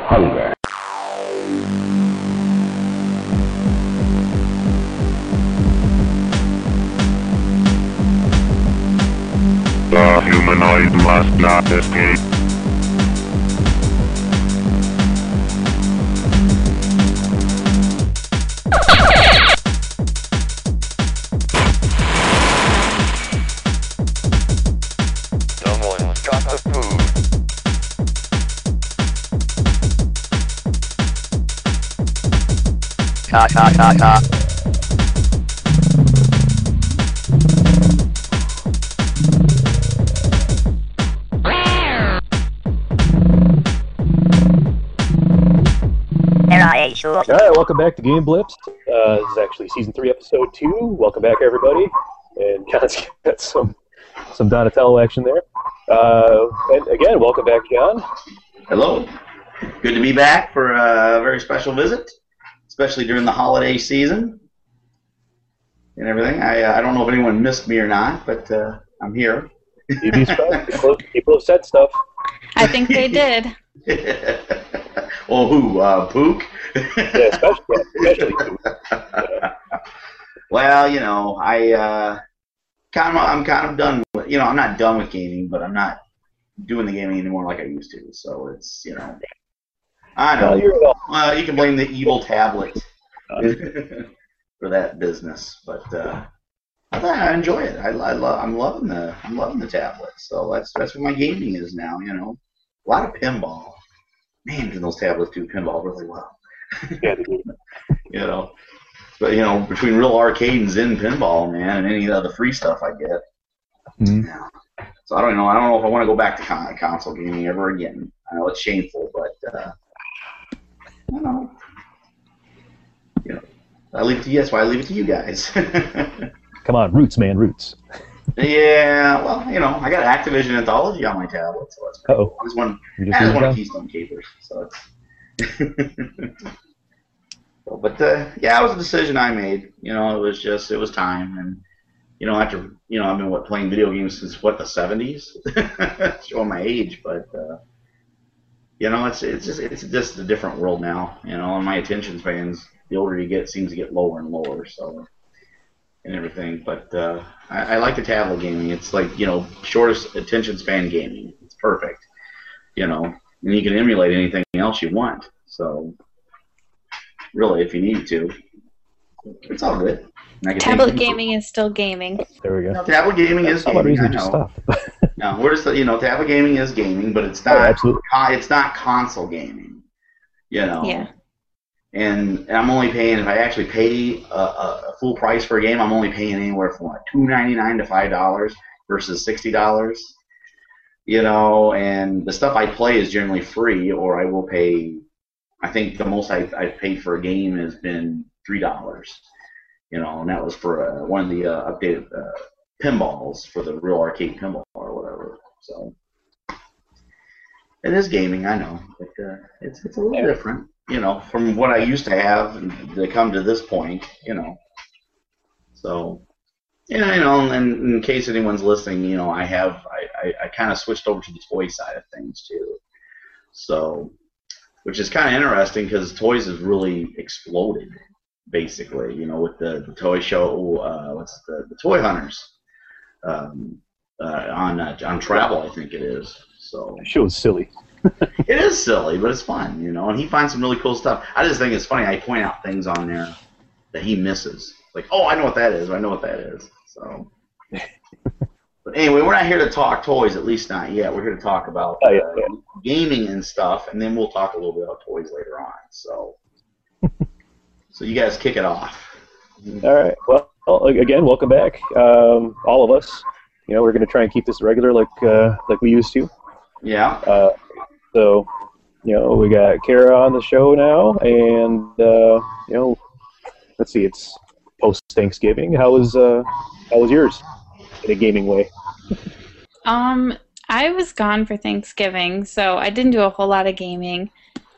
hunger. The humanoid must not escape. All right, welcome back to Game Blips. Uh, this is actually season three, episode two. Welcome back, everybody. And John's got some some Donatello action there. Uh, and again, welcome back, John. Hello. Good to be back for a very special visit, especially during the holiday season and everything. I, uh, I don't know if anyone missed me or not, but uh, I'm here. You'd be surprised. People, people have said stuff. I think they did. well, who? Uh, Pook? Yeah, especially, especially you. well, you know, I uh, kind of, I'm kind of done. With, you know, I'm not done with gaming, but I'm not doing the gaming anymore like I used to. So it's, you know, I know. You're Well, you can blame the evil tablet for that business, but uh, I, I enjoy it. I, I love. I'm loving the. I'm loving the tablet. So that's that's what my gaming is now. You know, a lot of pinball. Man, can those tablets do pinball really well? yeah. You know, but you know, between real arcade and Zen pinball, man, and any of the free stuff I get. Mhm. Yeah. So I don't know. I don't know if I want to go back to con- console gaming ever again. I know it's shameful, but uh, don't know. You know, I leave it to you. That's why I leave it to you guys. Come on, roots, man, roots. yeah. Well, you know, I got Activision Anthology on my tablet, so that's cool. I just want, You I just just moved want? Keystone Kapers, so it's. So, but uh, yeah, it was a decision I made. You know, it was just it was time, and you know, after you know, I've been what playing video games since what the seventies, showing my age, but uh, you know, it's it's just it's just a different world now. You know, and my attention spans, the older you get, seems to get lower and lower. So and everything, but uh, I, I like the tablet gaming. It's like you know, shortest attention span gaming. It's perfect. You know, and you can emulate anything else you want. So really, if you need to, it's all good. And I can Tablet gaming is still gaming. There we go. No, tablet gaming is How about gaming. I reason to just know. stop? No, we're just you know, tablet gaming is gaming, but it's Oh, not. absolutely. it's not console gaming. You know. Yeah. And, and I'm only paying if I actually pay a, a, a full price for a game, I'm only paying anywhere from what two ninety nine to five dollars versus sixty dollars. You know, and the stuff I play is generally free, or I will pay. I think the most I, I've paid for a game has been three dollars. You know, and that was for uh, one of the uh, updated uh, pinballs for the real arcade pinball or whatever. So it is gaming, I know, but uh, it's it's a little different, you know, from what I used to have and to come to this point, you know. So, yeah, you know, and in case anyone's listening, you know, I have I, I, I kind of switched over to the toy side of things too. So, which is kind of interesting because toys has really exploded, basically, you know, with the, the toy show, uh, what's the, the Toy Hunters um, uh, on uh, on travel, I think it is. So She was silly. it is silly, but it's fun, you know. And he finds some really cool stuff. I just think it's funny. I point out things on there that he misses. Like, oh, I know what that is. I know what that is. So, but anyway, we're not here to talk toys. At least not yet. We're here to talk about Oh, yeah, uh, yeah. gaming and stuff, and then we'll talk a little bit about toys later on. So, so you guys kick it off. All right. Well, again, welcome back, um, all of us. You know, we're going to try and keep this regular, like uh, like we used to. Yeah. Uh, so, you know, we got Kara on the show now, and uh, you know, let's see, it's post Thanksgiving. How was uh, how was yours in a gaming way? Um, I was gone for Thanksgiving, so I didn't do a whole lot of gaming.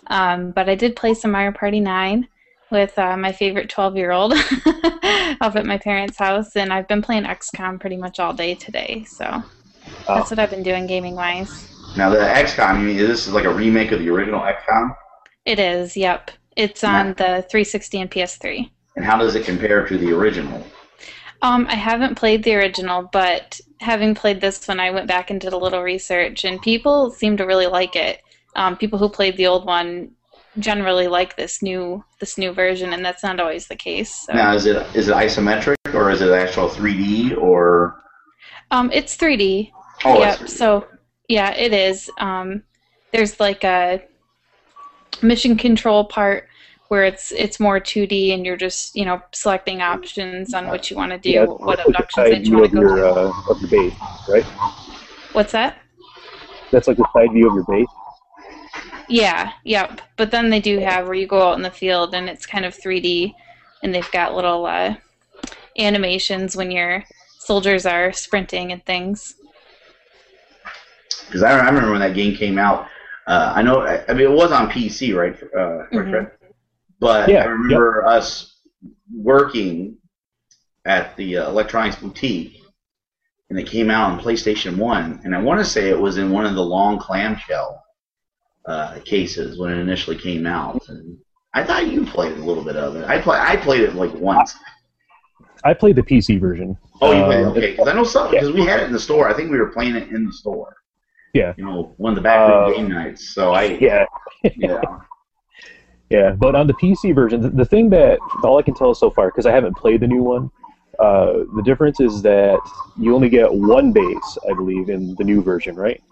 Um, but I did play some Mario Party 9 with uh, my favorite 12 year old up at my parents' house, and I've been playing XCOM pretty much all day today, so that's what I've been doing gaming wise. Now the XCOM, you mean this is like a remake of the original XCOM? It is, yep. It's on the 360 and PS3. And how does it compare to the original? Um, I haven't played the original, but having played this one, I went back and did a little research, and people seem to really like it. Um, people who played the old one generally like this new this new version, and that's not always the case. So. Now, is it is it isometric or is it actual 3D or? Um, it's 3D. Oh, yep. 3D. So yeah, it is. Um, there's like a mission control part where it's it's more 2D, and you're just you know selecting options on what you want to do, Yeah, what it's like abductions that you want to go your to. uh, of your base, right? What's that? That's like the side view of your base. Yeah, yep. But then they do have where you go out in the field and it's kind of 3D, and they've got little uh, animations when your soldiers are sprinting and things. Because I, I remember when that game came out. Uh, I know. I, I mean, it was on PC, right? Uh, right, Mhm. Fred? But Yeah, I remember us working at the uh, electronics boutique, and it came out on PlayStation One, and I want to say it was in one of the long clamshell uh, cases when it initially came out. And I thought you played a little bit of it. I play. I played it like once. I played the PC version. Oh, you played Uh, okay? Because I know some because we had it in the store. I think we were playing it in the store. Yeah. You know, one of the backroom Uh, game nights. So I Yeah, yeah. yeah. But on the PC version, the, the thing that all I can tell so far, because I haven't played the new one, uh, the difference is that you only get one base, I believe, in the new version, right?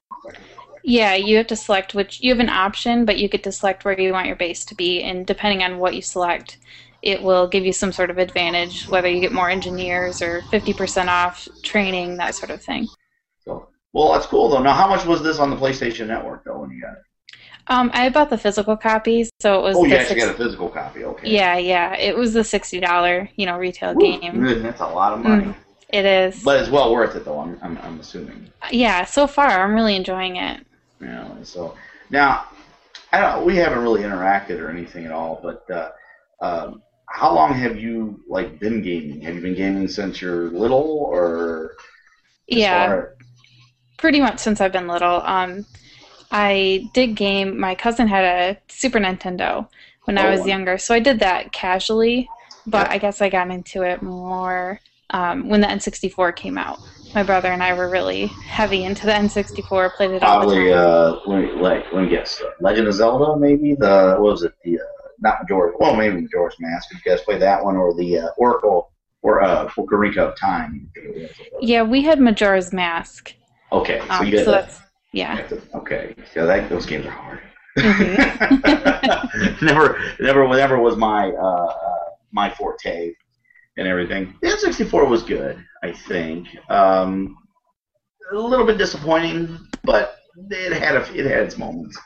Yeah, you have to select which you have an option, but you get to select where you want your base to be, and depending on what you select, it will give you some sort of advantage, whether you get more engineers or 50% off training, that sort of thing. So well, that's cool though. Now, how much was this on the PlayStation Network though when you got it? Um, I bought the physical copy, so it was Oh, you actually six- got a physical copy. Okay. yeah, yeah, it was the sixty dollar, you know, retail Woo, game. That's a lot of money. Mm. It is. But it's well worth it though. I'm I'm, I'm assuming. yeah, so far I'm really enjoying it. You know, and so now, I don't. We haven't really interacted or anything at all. But uh, um, how long have you like been gaming? Have you been gaming since you're little, or Yeah, far- pretty much since I've been little. Um, I did game. My cousin had a Super Nintendo when I Oh, was wow. younger, so I did that casually. But Yeah. I guess I got into it more um, when the N64 came out. My brother and I were really heavy into the N64. Played it all the Probably, time. uh, let me, like, let me guess. Legend of Zelda, maybe? The, what was it? The, uh, not Majora's, well, maybe Majora's Mask. Did you guys play that one? Or the, uh, Oracle, or, uh, Ocarina of Time? yeah, we had Majora's Mask. Okay, so Um, you did so that's yeah. Okay, so that, those games are hard. Mhm. never, never, never was my, uh, uh, my forte and everything. The N64 was good, I think. Um, a little bit disappointing, but it had a, it had its moments.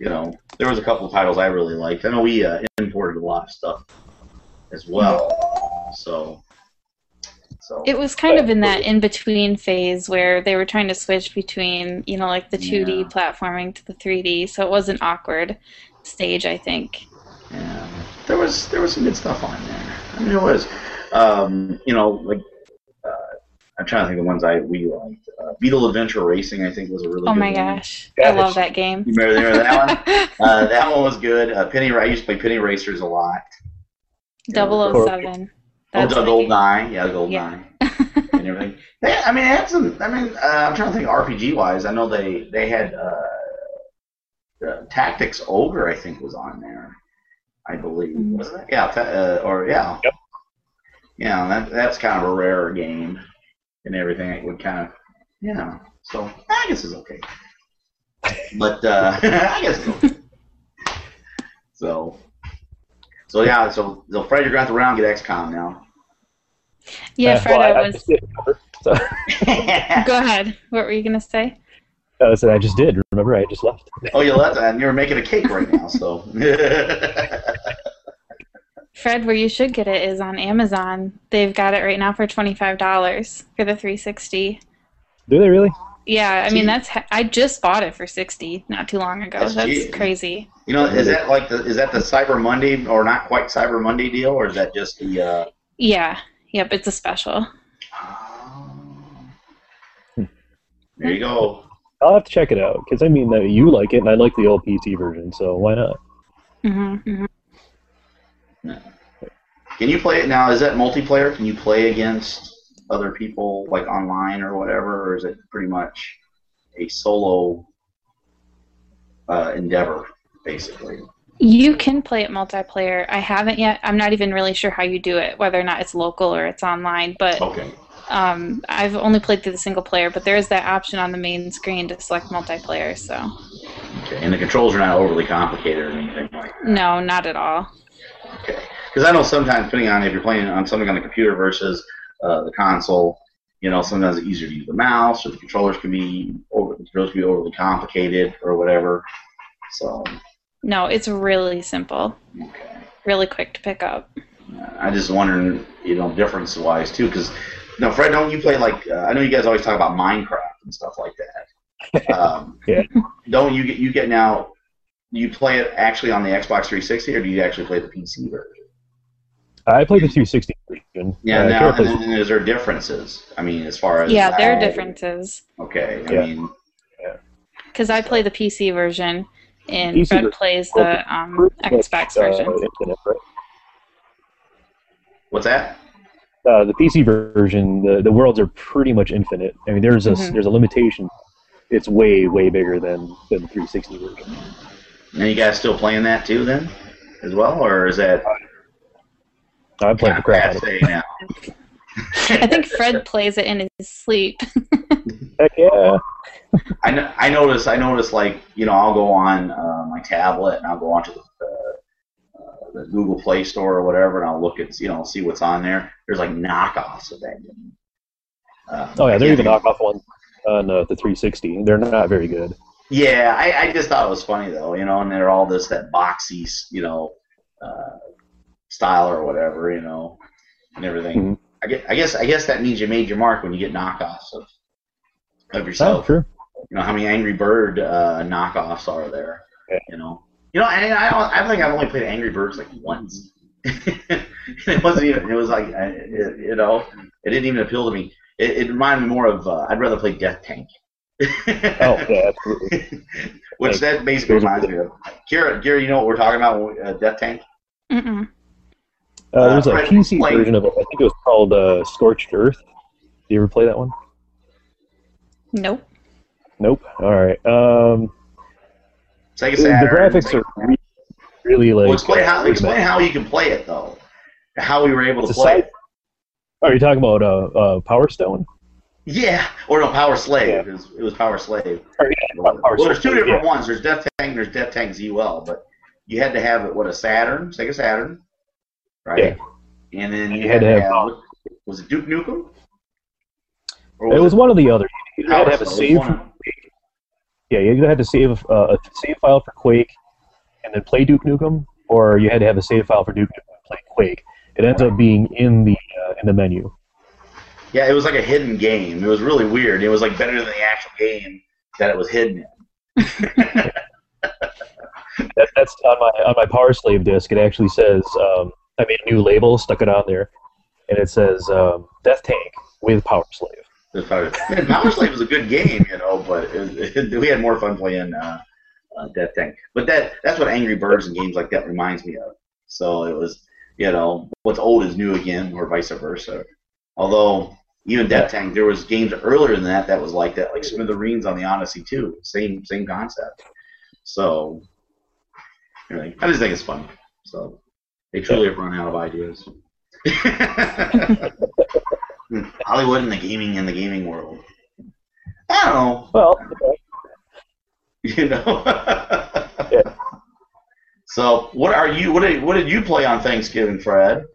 You know, there was a couple of titles I really liked. I know we uh, imported a lot of stuff as well, so. So It was kind of in that in between phase where they were trying to switch between, you know, like the 2D Yeah. platforming to the 3D, so it was an awkward stage, I think. Yeah, there was there was some good stuff on there. I mean, it was, um, you know, like uh, I'm trying to think of the ones I we liked. Uh, Beetle Adventure Racing, I think, was a really. Good one. Oh good my gosh, Yeah, I love that game. You remember, remember that one? Uh, that one was good. Uh, Penny, I used to play Penny Racers a lot. Double Oh, O Seven. Oh, That's the Gold. Nine, yeah, the Gold Yeah. Nine, and everything. They, I mean, it had some. I mean, uh, I'm trying to think RPG wise. I know they they had uh, the Tactics Ogre. I think was on there. I believe Mhm. wasn't it? Yeah, ta- uh, or yeah. Yep. Yeah, that that's kind of a rare game and everything. It would kind of, you know. So I guess it's okay. But uh, I guess it's okay. So. So yeah, so so Fred, you're going to have to round get XCOM now. Yeah, Uh, Fred, well, I, I I was. just remember? So, Go ahead. What were you gonna say? I said I just did. Remember, I just left. oh, you left, and you're making a cake right now, so. Fred, where you should get it is on Amazon. They've got it right now for twenty five dollars for the 360. Do they really? Yeah, I mean that's I just bought it for 60 not too long ago. That's That's, cheap. crazy. you know, is that like the is that the Cyber Monday or not quite Cyber Monday deal, or is that just the? Uh... Yeah. Yep, it's a special. Ah. There you go. I'll have to check it out because I mean, you like it, and I like the old PC version, so why not? Mm-hmm, mm-hmm. Can you play it now? Is that multiplayer? Can you play against other people like online or whatever, or is it pretty much a solo uh, endeavor basically? You can play it multiplayer. I haven't yet. I'm not even really sure how you do it, whether or not it's local or it's online. But Okay. um, I've only played through the single player. But there is that option on the main screen to select multiplayer. So Okay. And the controls are not overly complicated or anything like that. no, not at all. Okay. Because I know sometimes, depending on if you're playing on something on the computer versus uh, the console, you know, sometimes it's easier to use the mouse, or the controllers can be over, the controllers can be overly complicated or whatever. So, No, it's really simple, okay. really quick to pick up. I just wondering, you know, difference wise too, because no, Fred, don't you play like? Uh, I know you guys always talk about Minecraft and stuff like that. Um, Yeah. Don't you get you get now? Do you play it actually on the Xbox 360, or do you actually play the PC version? I played the 360 version. Yeah. Uh, now, and then is there differences? I mean, as far as Yeah, there are differences Okay. I Yeah. mean, because I play the PC version and PC Fred plays the um, pretty much, Xbox uh, version. Infinite, right? what's that? Uh, the PC version, the, the worlds are pretty much infinite. I mean, there's a Mhm. there's a limitation. It's way way bigger than than the 360 version. And you guys still playing that too, then, as well, or is that I'm playing the crap out of it. now? I think Fred plays it in his sleep. Heck yeah! I, no- I notice I notice like you know I'll go on uh, my tablet and I'll go onto the, uh, uh, the Google Play Store or whatever and I'll look at you know see what's on there. There's like knockoffs of that game. Uh, Oh yeah, I they're even knockoff ones on uh, the 360. They're not very good. Yeah, I, I just thought it was funny though, you know, and they're all this that boxy you know uh, style or whatever, you know, and everything. Mhm. I guess I guess I guess that means you made your mark when you get knockoffs of of Oh, yourself. true. you know how many Angry Bird uh, knockoffs are there? Yeah. You know, you know, and I, don't- I think I've only played Angry Birds like once. it wasn't even. It was like, I- it, you know, it didn't even appeal to me. It, it reminded me more of. Uh, I'd rather play Death Tank. Oh yeah, absolutely. Which that basically reminds me of. Kira, Kira, you know what we're talking about? Uh, Death Tank. Mm-mm. Uh, there's a Fred, PC like- version of it. I think it was called uh, Scorched Earth. Do you ever play that one? Nope. Nope. All right. Um, Sega the graphics Sega- are really, really like. Well, explain how uh, explain how you can play it though. How we were able to It's a play side- it. Oh, you're talking about uh, uh, Power Stone? Yeah, or no, Power Slave. It, was, it was Power Slave. Or, yeah, Power Well, there's two Stone, different yeah. ones. There's Death Tank and there's Death Tank ZL, but you had to have it. What a Saturn, Sega Saturn, right? And then you, had, to have. was it Duke Nukem? Or It was one or the other. You had to have a save. Yeah, you either had to save uh, a save file for Quake and then play Duke Nukem, or you had to have a save file for Duke Nukem and play Quake. It ends up being in the uh, in the menu. Yeah, it was like a hidden game. It was really weird. It was like better than the actual game that it was hidden in. That, that's on my on my Power Slave disc. It actually says um, I made a new label, stuck it on there, and it says um, Death Tank with Power Slave. Man, Power Slave was a good game, you know, but it, it, we had more fun playing uh, uh, Death Tank. But that that's what Angry Birds and games like that reminds me of. So it was, you know, what's old is new again, or vice versa. Although even Death Tank, there was games earlier than that that was like that, like Smithereens on the Odyssey 2. Same same concept. So, anyway, I just think it's fun. So they truly have run out of ideas. Hollywood and the gaming and the gaming world. I don't know. Well, okay. You know. Yeah. So, what are you? What did what did you play on Thanksgiving, Fred?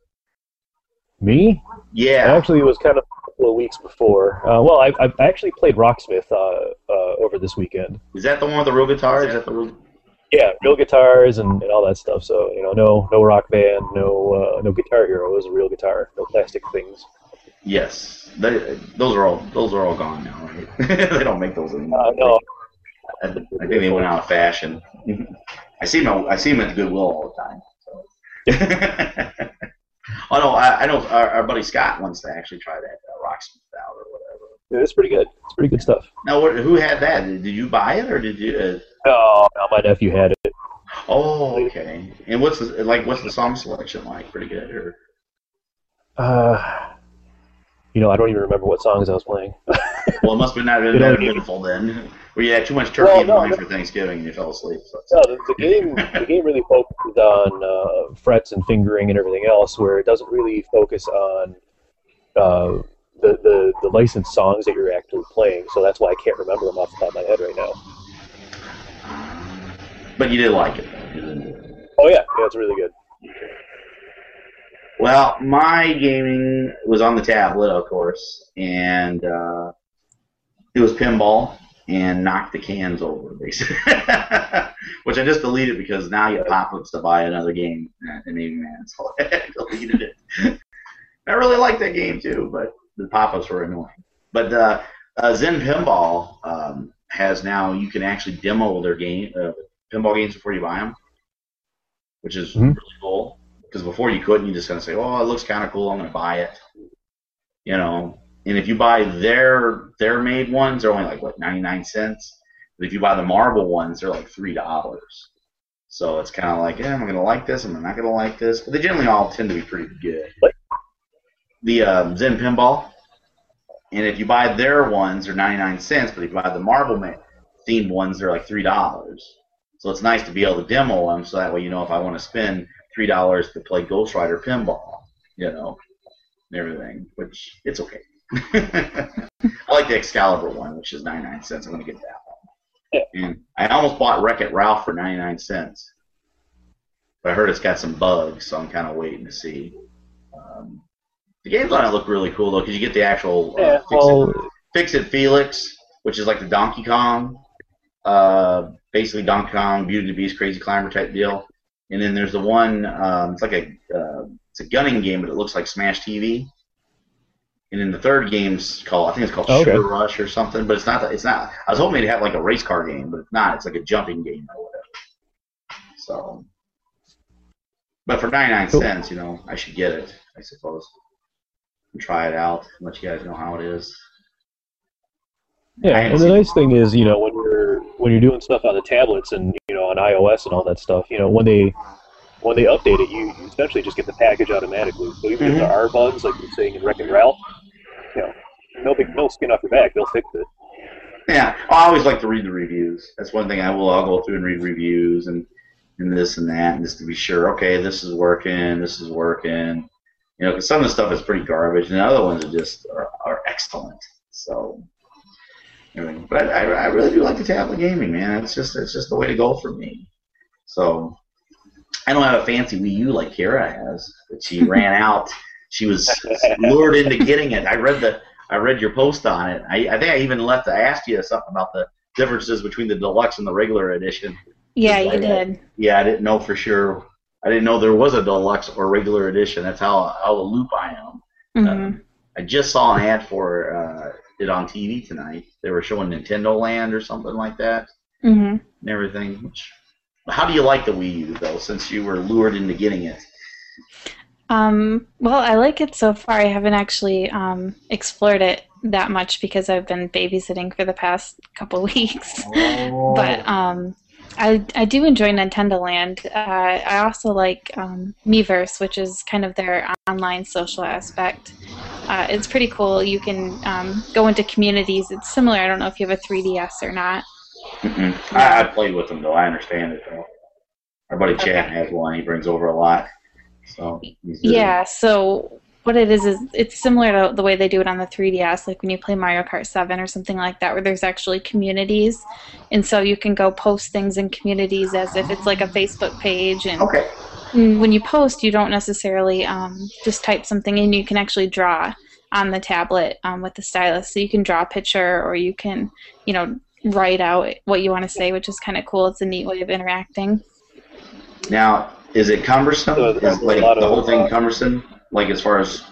me Yeah. actually it was kind of a couple of weeks before. Uh, well, I, I actually played Rocksmith uh, uh, over this weekend. Is that the one with the real guitar? Is that the real? Yeah, real guitars and, and all that stuff. So you know, no no rock band, no uh, no Guitar Hero. It was a real guitar, no plastic things. Yes. They, those are all those are all gone now, right? they don't make those anymore. Uh, no, I, I think they went out of fashion. I see them. I see them at the Goodwill all the time. So. oh no, I, I know our, our buddy Scott wants to actually try that uh, Rocksmith out or whatever. it's pretty good. It's pretty good stuff. Now, what, who had that? Did you buy it or did you? Uh, Oh, my nephew had it. Oh, okay. And what's the like? What's the song selection like? Pretty good, or Uh, you know, I don't even remember what songs I was playing. well, it must be not been that eventful then. Well, you had too much turkey Well, in no, mind no. for Thanksgiving and you fell asleep. So No, the, the game the game really focuses on uh, frets and fingering and everything else, where it doesn't really focus on uh, the, the the licensed songs that you're actually playing. So that's why I can't remember them off the top of my head right now. But you did like it. though. You didn't- Oh yeah, yeah, it's really good. Well, my gaming was on the tablet, of course, and uh, it was pinball and knock the cans over, basically. Which I just deleted because now you have pop-ups to buy another game. And it made me mad, so I deleted it. I really liked that game too, but the pop-ups were annoying. But uh, uh, Zen Pinball um, has now you can actually demo their game uh, pinball games before you buy them, which is Mhm. really cool. Because before you couldn't, you just kind of say, "Oh, it looks kind of cool. I'm going to buy it." You know, and if you buy their their made ones, they're only like what 99 cents. But if you buy the Marvel ones, they're like three dollars. So it's kind of like, yeah, I'm going to like this. Am I'm not going to like this. But they generally all tend to be pretty good. The um, Zen Pinball, and if you buy their ones, they're 99 cents. But if you buy the Marvel themed ones, they're like three dollars. So it's nice to be able to demo them, so that way you know if I want to spend three dollars to play Ghost Rider Pinball, you know, and everything. Which it's okay. I like the Excalibur one, which is 99 cents. I'm gonna get that one. And I almost bought Wreck It Ralph for 99 cents, but I heard it's got some bugs, so I'm kind of waiting to see. Um, the games on it look really cool though, because you get the actual uh, Yeah, fix, it, fix It Felix, which is like the Donkey Kong, uh, basically Donkey Kong, Beauty and the Beast, Crazy Climber type deal. And then there's the one, um, it's like a uh, it's a gunning game, but it looks like Smash TV. And then the third game's called, I think it's called Okay. Sugar Rush or something, but it's not. It's not. I was hoping they'd have like a race car game, but it's not. It's like a jumping game or whatever. So, but for 99 Cool. cents, you know, I should get it, I suppose, and try it out, let you guys know how it is. Yeah, and the nice thing is, you know, when you're when you're doing stuff on the tablets and you know on iOS and all that stuff, you know, when they when they update it, you, you essentially just get the package automatically. So even if there mm-hmm. are bugs, like you're saying in Wreck-It Ralph, you know, no big no skin off your back, they'll fix it. Yeah, I always like to read the reviews. That's one thing I will. I'll go through and read reviews and and this and that, and just to be sure. Okay, this is working. This is working. You know, because some of the stuff is pretty garbage, and the other ones are just are, are excellent. So, everything. But I, I really do like the tablet gaming, man. It's just it's just the way to go for me. So, I don't have a fancy Wii U like Kara has, but she ran out. She was lured into getting it. I read the I read your post on it. I, I think I even left. I asked you something about the differences between the deluxe and the regular edition. Yeah, you did. Yeah, I didn't know for sure. I didn't know there was a deluxe or regular edition. That's how how the loop I am. hmm I just saw an ad for uh, it on TV tonight. They were showing Nintendo Land or something like that hmm and everything. Which, how do you like the Wii U though? Since you were lured into getting it. Um, well, I like it so far. I haven't actually um, explored it that much because I've been babysitting for the past couple weeks. But um, I I do enjoy Nintendo Land. Uh, I also like um, Miiverse, which is kind of their online social aspect. Uh, it's pretty cool. You can um, go into communities. It's similar. I don't know if you have a 3DS or not. Mm-mm. I, I played with them though. I understand it though. Our buddy Chad Okay. has one. He brings over a lot. So Yeah, so what it is is it's similar to the way they do it on the 3DS, like when you play Mario Kart 7 or something like that, where there's actually communities. And so you can go post things in communities as if it's like a Facebook page. And Okay. And when you post, you don't necessarily um, just type something in, you can actually draw on the tablet um, with the stylus. So you can draw a picture or you can, you know, write out what you want to say, which is kind of cool. It's a neat way of interacting. Now, is it cumbersome? So is like the whole thing uh, cumbersome? Like as far as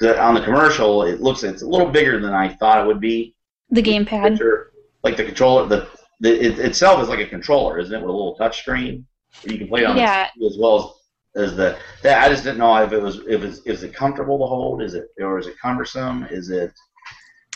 'cause on the commercial, it looks it's a little bigger than I thought it would be. The gamepad. Picture, like the controller, the, the it itself is like a controller, isn't it? With a little touch screen, you can play on Yeah. as well as as the. That, I just didn't know if it was if it's is it comfortable to hold? Is it or is it cumbersome? Is it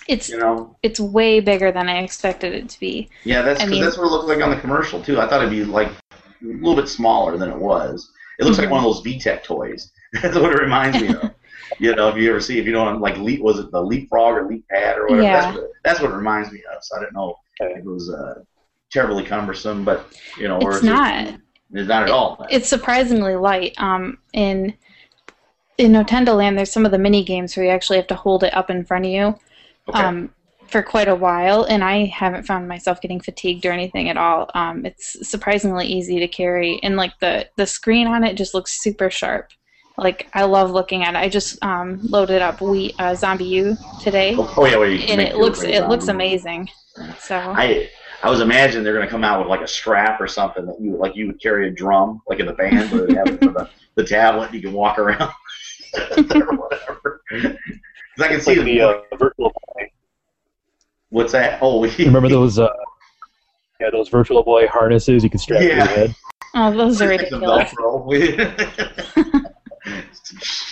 It's you know? it's way bigger than I expected it to be. Yeah, that's I mean- that's what it looked like on the commercial too. I thought it'd be like a little bit smaller than it was. It looks like one of those VTech toys. That's what it reminds me of. You know, if you ever see, if you don't like leap, was it the leapfrog or leap pad or whatever? Yeah. That's, what, that's what it reminds me of. So I didn't know if it was uh, terribly cumbersome, but you know, or It's is it- not. it's not at all. It's surprisingly light. Um, in in Nintendo Land, there's some of the mini games where you actually have to hold it up in front of you Okay. um, for quite a while, and I haven't found myself getting fatigued or anything at all. Um, it's surprisingly easy to carry, and like the the screen on it just looks super sharp. Like I love looking at it. I just um, loaded up we uh, ZombiU today, oh, oh, yeah, you and it looks it looks amazing. So I I was imagining they're gonna come out with like a strap or something that you like you would carry a drum like in the band where they have it for the, the tablet you can walk around or whatever. 'Cause I can see Like the uh, virtual. what's that? Oh, remember those? Uh, yeah, those Virtual Boy harnesses you could strap to Yeah. your head. oh, those are Like the ridiculous. Velcro.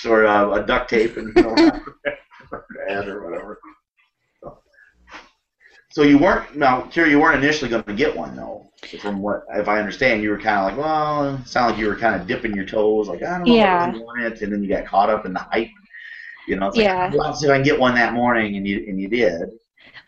or uh, a duct tape and you know, or whatever. So you weren't now, Kira. You weren't initially going to get one though. From what, if I understand, you were kind of like, well, it sounded like you were kind of dipping your toes, like I don't know Yeah. if I want it, and then you got caught up in the hype. You know, it's Yeah. like, well, let's see if I can get one that morning, and you and you did.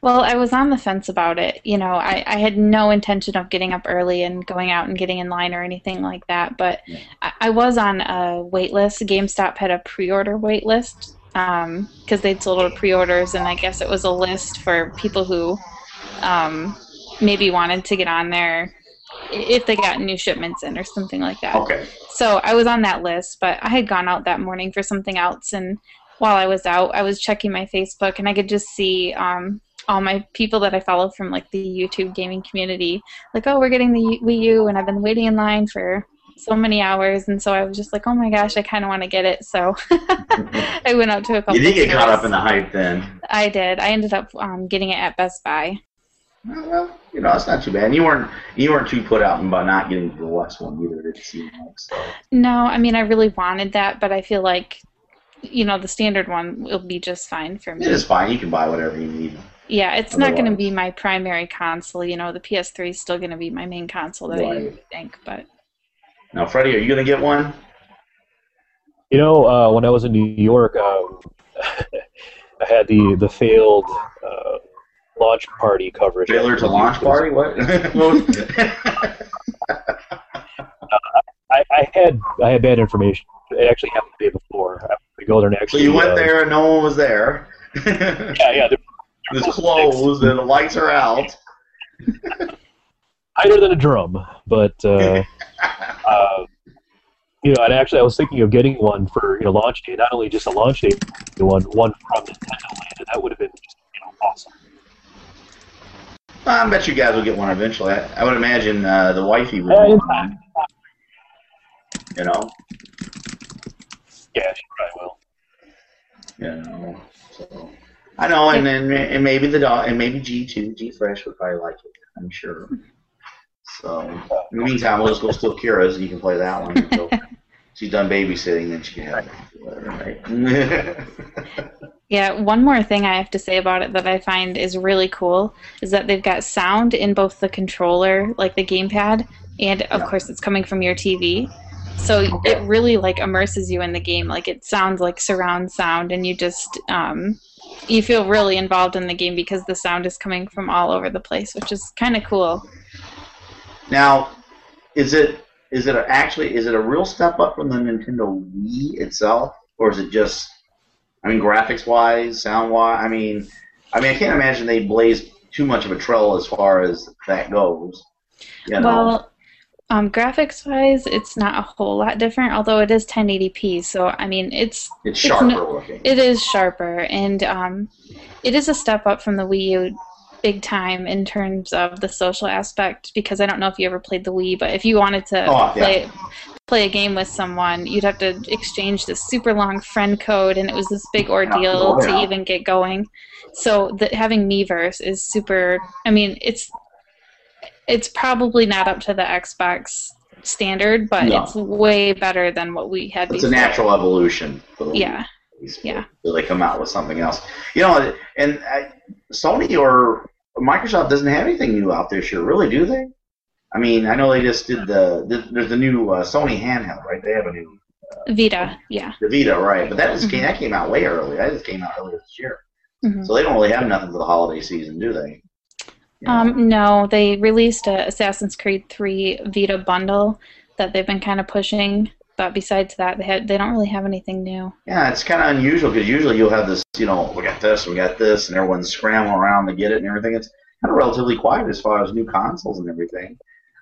Well, I was on the fence about it. You know, I, I had no intention of getting up early and going out and getting in line or anything like that. But Yeah. I, I was on a wait list. GameStop had a pre-order wait list because um, they'd sold out pre-orders, and I guess it was a list for people who um, maybe wanted to get on there if they got new shipments in or something like that. Okay. So I was on that list, but I had gone out that morning for something else. And while I was out, I was checking my Facebook and I could just see um, all my people that I follow from like the YouTube gaming community, like, oh, we're getting the Wii U, and I've been waiting in line for so many hours. And so I was just like, oh my gosh, I kind of want to get it. So I went out to a couple. You did get caught up in the hype then. I did. I ended up um, getting it at Best Buy. Well, you know, it's not too bad. And you weren't you weren't too put out by not getting the deluxe one either. It didn't seem like so. No, I mean, I really wanted that, but I feel like, you know, the standard one will be just fine for me. It is fine. You can buy whatever you need. Yeah, it's not going to be my primary console. You know, the PS3 is still going to be my main console that I Right. I think. But Now, Freddie, are you gonna get one? You know, uh, when I was in New York, um, I had the the failed uh, launch party coverage. Trailer to launch party? What? What was- I, I had I had bad information. It actually happened the day before. I go there and so you went uh, there and no one was there. Yeah, yeah. There, It was closed and the lights are out. higher than a drum, but uh, uh, you know, and actually, I was thinking of getting one for you know launch day, not only just a launch day one, one from Nintendo Land, and that would have been just you know awesome. I bet you guys will get one eventually. I, I would imagine uh, the wifey would. Uh, in want one, you know. Yeah, she probably will. You know. So I know, and then and maybe the dog, and maybe G two G Fresh would probably like it. I'm sure. So in the meantime, we'll just go steal Kira's, and you can play that one. until she's done babysitting, then she can have it. Whatever, right? yeah, one more thing I have to say about it that I find is really cool is that they've got sound in both the controller, like the gamepad, and of Yeah. course it's coming from your TV. So it really like immerses you in the game. Like it sounds like surround sound, and you just um, you feel really involved in the game because the sound is coming from all over the place, which is kind of cool. Now, is it is it actually is it a real step up from the Nintendo Wii itself, or is it just? I mean, graphics wise, sound wise. I mean, I mean, I can't imagine they blazed too much of a trail as far as that goes. You know? Well, um, graphics wise, it's not a whole lot different, although it is 1080p. So I mean, it's it's it's sharper no- looking. it is sharper, and um, it is a step up from the Wii U, big time in terms of the social aspect. Because I don't know if you ever played the Wii, but if you wanted to Oh, yeah. Play a game with someone, you'd have to exchange this super long friend code, and it was this big ordeal Oh, yeah. to even get going. So the, having Miiverse is super. I mean, it's it's probably not up to the Xbox standard, but No. it's way better than what we had it's a natural evolution. Yeah. yeah. So they come out with something else. You know, and uh, Sony or Microsoft doesn't have anything new out this year, really, do they? I mean, I know they just did the, the there's the new uh, Sony handheld, right? They have a new Vita, yeah. the Vita, right? But that just Mm-hmm. came that came out way early. That just came out earlier this year, Mhm. so they don't really have nothing for the holiday season, do they? You know? Um, no, they released a Assassin's Creed 3 Vita bundle that they've been kind of pushing, but besides that, they had, they don't really have anything new. Yeah, it's kind of unusual because usually you'll have this, you know, we got this, we got this, and everyone's scrambling around to get it and everything. It's kind of relatively quiet as far as new consoles and everything.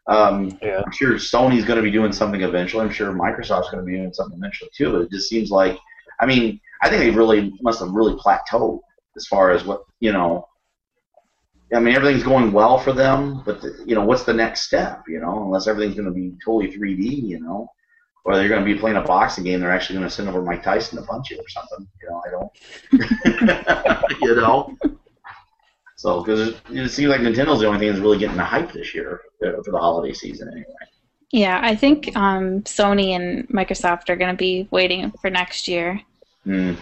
Um, Yeah. I'm sure Sony's going to be doing something eventually. I'm sure Microsoft's going to be doing something eventually too. But it just seems like, I mean, I think they really must have really plateaued as far as what you know. I mean, everything's going well for them, but the, you know, what's the next step? You know, unless everything's going to be totally 3D, you know, or they're going to be playing a boxing game, they're actually going to send over Mike Tyson to punch you or something. You know, I don't. you know. So, because it, it seems like Nintendo's the only thing that's really getting the hype this year uh, for the holiday season, anyway. Yeah, I think um, Sony and Microsoft are going to be waiting for next year. Mm.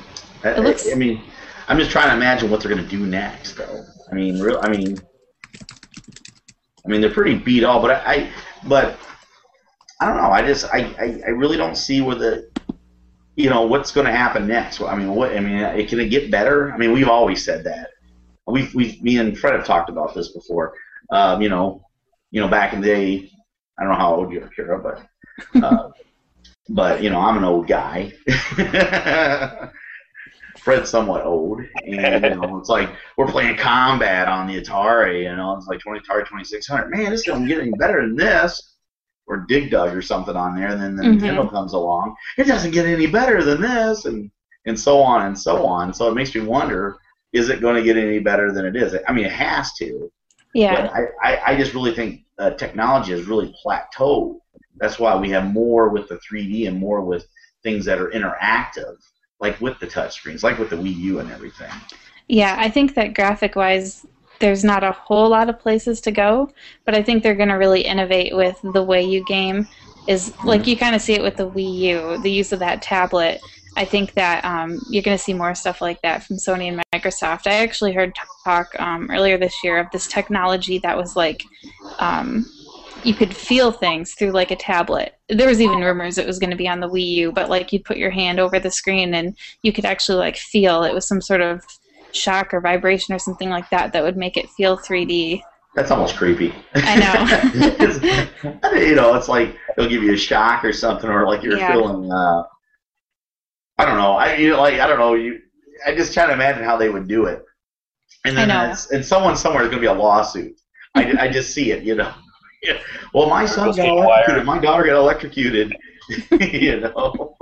I, It looks- I, I mean, I'm just trying to imagine what they're going to do next, though. I mean, real. I mean, I mean, they're pretty beat all, but I, I but I don't know. I just, I, I, I really don't see where the, you know, what's going to happen next. I mean, what? I mean, it, can it get better? I mean, we've always said that. We've, we've me and Fred have talked about this before. Um, you know, you know, back in the day, I don't know how old you are, Kira, but, uh, but you know, I'm an old guy. Fred's somewhat old, and you know, it's like we're playing combat on the Atari. You know, it's like 20 Atari 2600. Man, this doesn't get any better than this. Or Dig Dug or something on there, and then the Mhm. Nintendo comes along. It doesn't get any better than this, and and so on and so on. So it makes me wonder: is it going to get any better than it is? I mean, it has to. Yeah, I, I, I just really think uh, technology has really plateaued. That's why we have more with the 3D and more with things that are interactive, like with the touchscreens, like with the Wii U and everything. yeah. I think that graphic wise, there's not a whole lot of places to go, but I think they're going to really innovate with the way you game. Is like you kind of see it with the Wii U, the use of that tablet. I think that um, you're going to see more stuff like that from Sony and Microsoft. I actually heard talk um, earlier this year of this technology that was like um, you could feel things through like a tablet. There was even rumors it was going to be on the Wii U, but like you'd put your hand over the screen and you could actually like feel it was some sort of shock or vibration or something like that that would make it feel 3D. That's almost creepy. I know. You know, it's like it'll give you a shock or something, or like you're Yeah. feeling. Uh, I don't know. I you know, like I don't know. You, I just try to imagine how they would do it, and then I know. and someone somewhere is going to be a lawsuit. I, I just see it, you know. Well, my son got electrocuted. wired. My daughter got electrocuted. you know.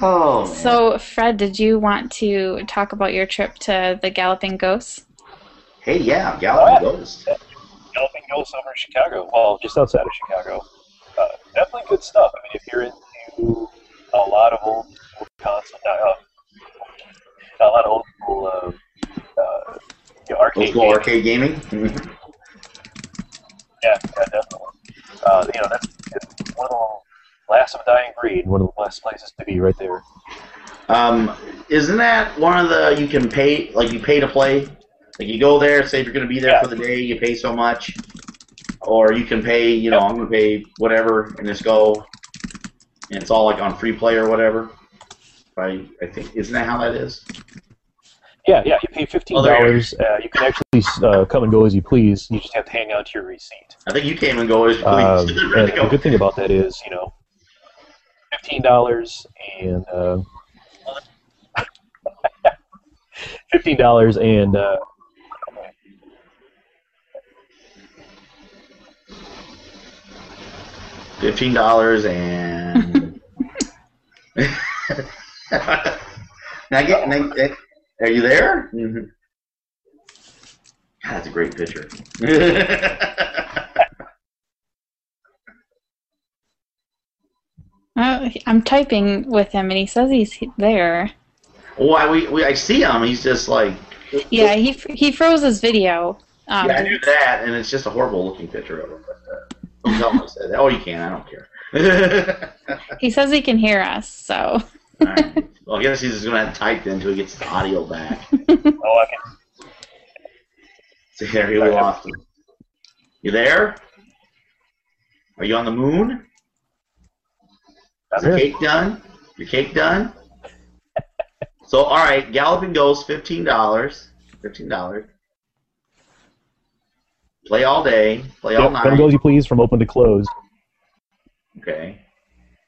Oh. man. So, Fred, did you want to talk about your trip to the Galloping Ghosts? hey, yeah, Galloping Oh, yeah. Ghost. Galloping Ghost over in Chicago. Well, just outside of Chicago. Uh, definitely good stuff. I mean, if you're into a lot of old school console, uh, a lot of old school uh, uh, you know, Old arcade school games, arcade gaming. yeah, yeah, definitely. Uh, you know, that's one of the last of a dying breed. One of the last places to be, right there. Um, isn't that one of the you can pay like you pay to play? Like you go there, say if you're going to be there Yeah. for the day, you pay so much, or you can pay. You know, I'm going to pay whatever and just go, and it's all like on free play or whatever. I I think isn't that how that is? Yeah, yeah. You pay fifteen Oh, you dollars. uh, you can actually uh, come and go as you please. You just have to hang on to your receipt. I think you came and go as please. Um, Ready and go. the good thing about that is, you know, fifteen dollars and uh, fifteen dollars and uh, Fifteen dollars and. now get, eh, are you there? Mhm. God, that's a great picture. Uh, I'm typing with him, and he says he's there. Why we, we I see him. He's just like Yeah, he he froze his video. Um, yeah, I knew that, and it's just a horrible looking picture of him. But, uh, don't tell him I said. Oh, you can. I don't care. He says he can hear us, so All right. Well, I guess he's just gonna have to type then until he gets the audio back. oh, I can. So there we lost him. You there? Are you on the moon? Is I'm the here. cake done? Your cake done? so all right, Galloping Ghost, fifteen dollars. Fifteen dollars. Play all day. Play all Yep, night. come goes you please from open to close. Okay.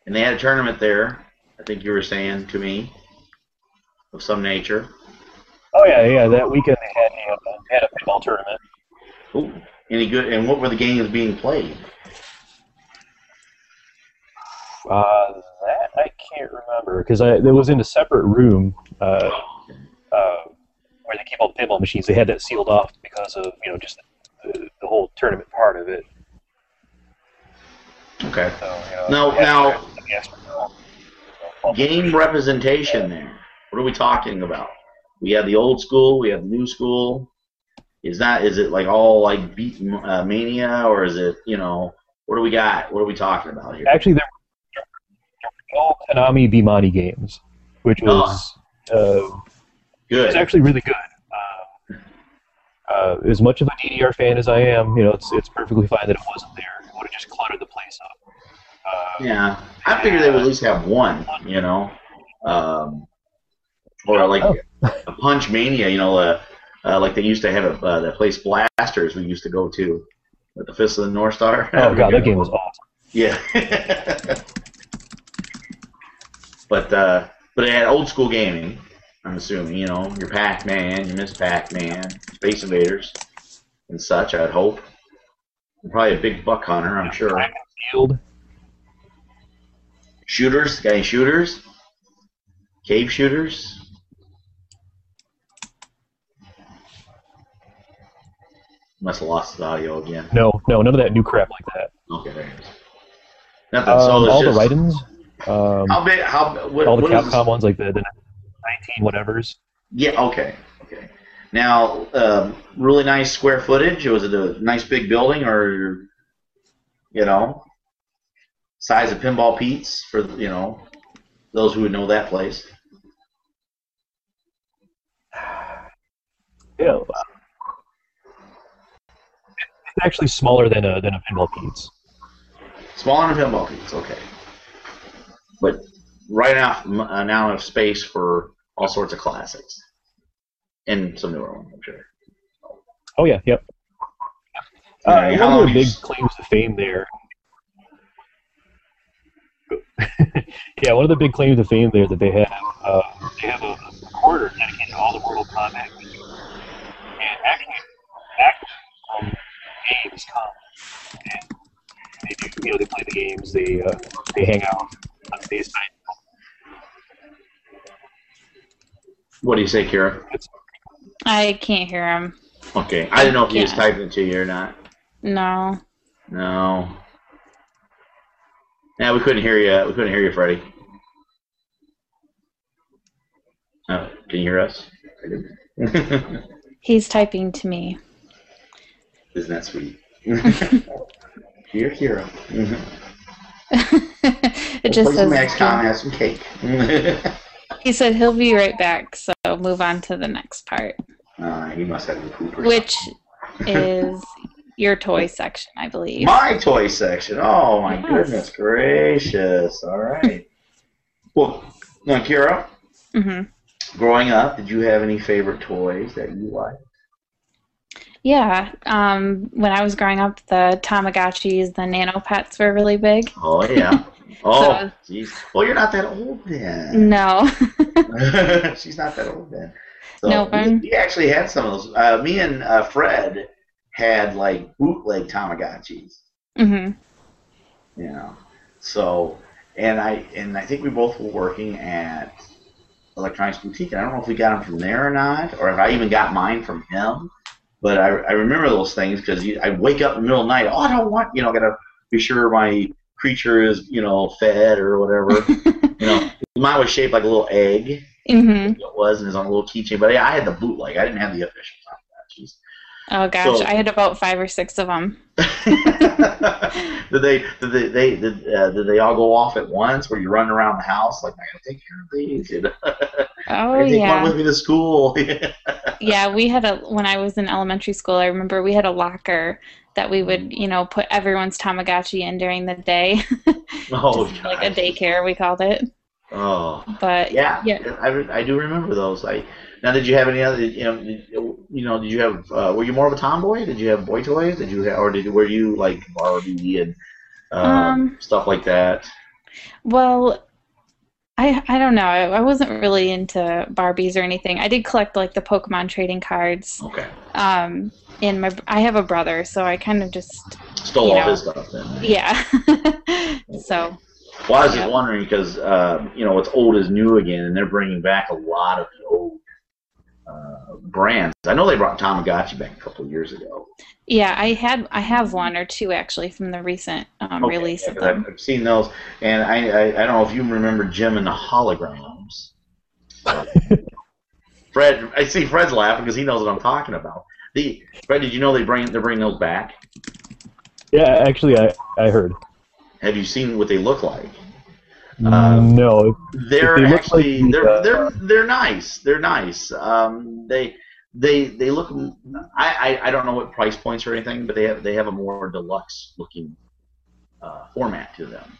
And they had a tournament there. I think you were saying to me of some nature. Oh yeah, yeah. That weekend they had a, uh, had a pinball tournament. Ooh, any good? And what were the games being played? Uh, that I can't remember because I it was in a separate room uh, uh, where they keep all the pinball machines. They had that sealed off because of you know just the, the whole tournament part of it. Okay. So, you know, Now- they now- to- yes, so, Game representation there. What are we talking about? We have the old school. We have the new school. Is that is it like all like beat uh, mania or is it you know what do we got? What are we talking about here? Actually, there were all Konami Bemani games, which was uh, Good. it's actually really good. Uh, uh, as much of a DDR fan as I am, you know, it's it's perfectly fine that it wasn't there. It would have just cluttered the place up. Uh, Yeah, I figured they would at least have one, you know, um, or like Oh. a Punch Mania, you know, uh, uh, like they used to have a, uh, that place Blasters we used to go to, at the Fist of the North Star. Oh god, that game was awesome. Yeah. but uh, but it had old school gaming. I'm assuming, you know, your Pac-Man, your Miss Pac-Man, Space Invaders, and such. I'd hope. Probably a big buck hunter, I'm sure. Field. Shooters? Any shooters? Cave shooters? Must have lost his audio again. No, no, none of that new crap like that. Okay, there it is. Nothing. Um, so all the just, write-ins, um, How big? How what, all the Capcom ones, like the, the 19 whatevers. Yeah. Okay. Now, um, really nice square footage. Was it a nice big building, or you know, size of Pinball Pete's for you know those who would know that place? Yeah. It's actually smaller than a than a pinball Pete's. Smaller than a Pinball Pete's. Okay. But right enough uh, now enough space for all sorts of classics and some newer ones, I'm sure. Oh yeah, yep. Yeah, Uh, how one of the big claims to fame there. yeah, one of the big claims to fame there that they have, uh, they have a recorder dedicated to all the Mortal Kombat games. And actually, actors from games come and they do, you know, they play the games, they uh, they hang out on the side. What do you say, Kira? I can't hear him. Okay. I didn't know if he was Yeah. typing to you or not. No. No. Yeah, we couldn't hear you. We couldn't hear you, Freddie. Oh, can you hear us? Isn't He's typing to me. Isn't that sweet? You're a hero. it just Play some says XCOM, have some cake. He said he'll be right back, so move on to the next part, uh, he must have a poop or which is your toy section, I believe. My toy section. Oh my Yes. goodness gracious! All right. well, now Kira, hmm growing up, did you have any favorite toys that you liked? Yeah. Um, when I was growing up, the Tamagotchis, the Nano Pets were really big. Oh yeah. Oh, So- jeez. Well, you're not that old then. No. She's not that old then. So No, we, we actually had some of those. Uh, me and uh, Fred had like bootleg Tamagotchis. hmm You know. So, and I and I think we both were working at Electronics Boutique. And I don't know if we got them from there or not, or if I even got mine from him. But I, I remember those things because I wake up in the middle of the night. Oh, I don't want you know. I Got to be sure my creature is you know fed or whatever. you know, mine was shaped like a little egg. hmm It was, and it's on a little keychain. But yeah, I had the bootleg. I didn't have the official Tamagotchis. Oh gosh, So- I had about five or six of them. did they? Did they? they did, uh, did they all go off at once? Where you run around the house like I gotta take care of these? You know? Oh gotta take yeah. one with me to school. yeah, we had a when I was in elementary school. I remember we had a locker that we would, you know, put everyone's Tamagotchi in during the day, oh, Just like a daycare we called it. Oh, But yeah, yeah, I, I do remember those. I now did you have any other? You know, did, you know, did you have? Uh, were you more of a tomboy? Did you have boy toys? Did you have, or did were you like Barbie and uh, Um, stuff like that? well, I I don't know. I, I wasn't really into Barbies or anything. I did collect like the Pokemon trading cards. Okay, Um, and my I have a brother, so I kind of just stole all know. his stuff then. yeah. so Well, I was Yeah. just wondering because uh, you know it's old is new again, and they're bringing back a lot of the old uh, brands. I know they brought Tamagotchi back a couple of years ago. yeah, I had I have one or two actually from the recent um, Okay, release yeah, of 'cause I've, them. I've seen those, and I, I I don't know if you remember Jem and the holograms. Fred, I see Fred's laughing because he knows what I'm talking about. The Fred, did you know they bring they're bringing those back? Yeah, actually, I I heard. Have you seen what they look like? Um, no, They're they actually like, they're, uh, they're they're nice. They're nice. Um, they they they look. I, I I don't know what price points or anything, but they have they have a more deluxe looking uh, format to them.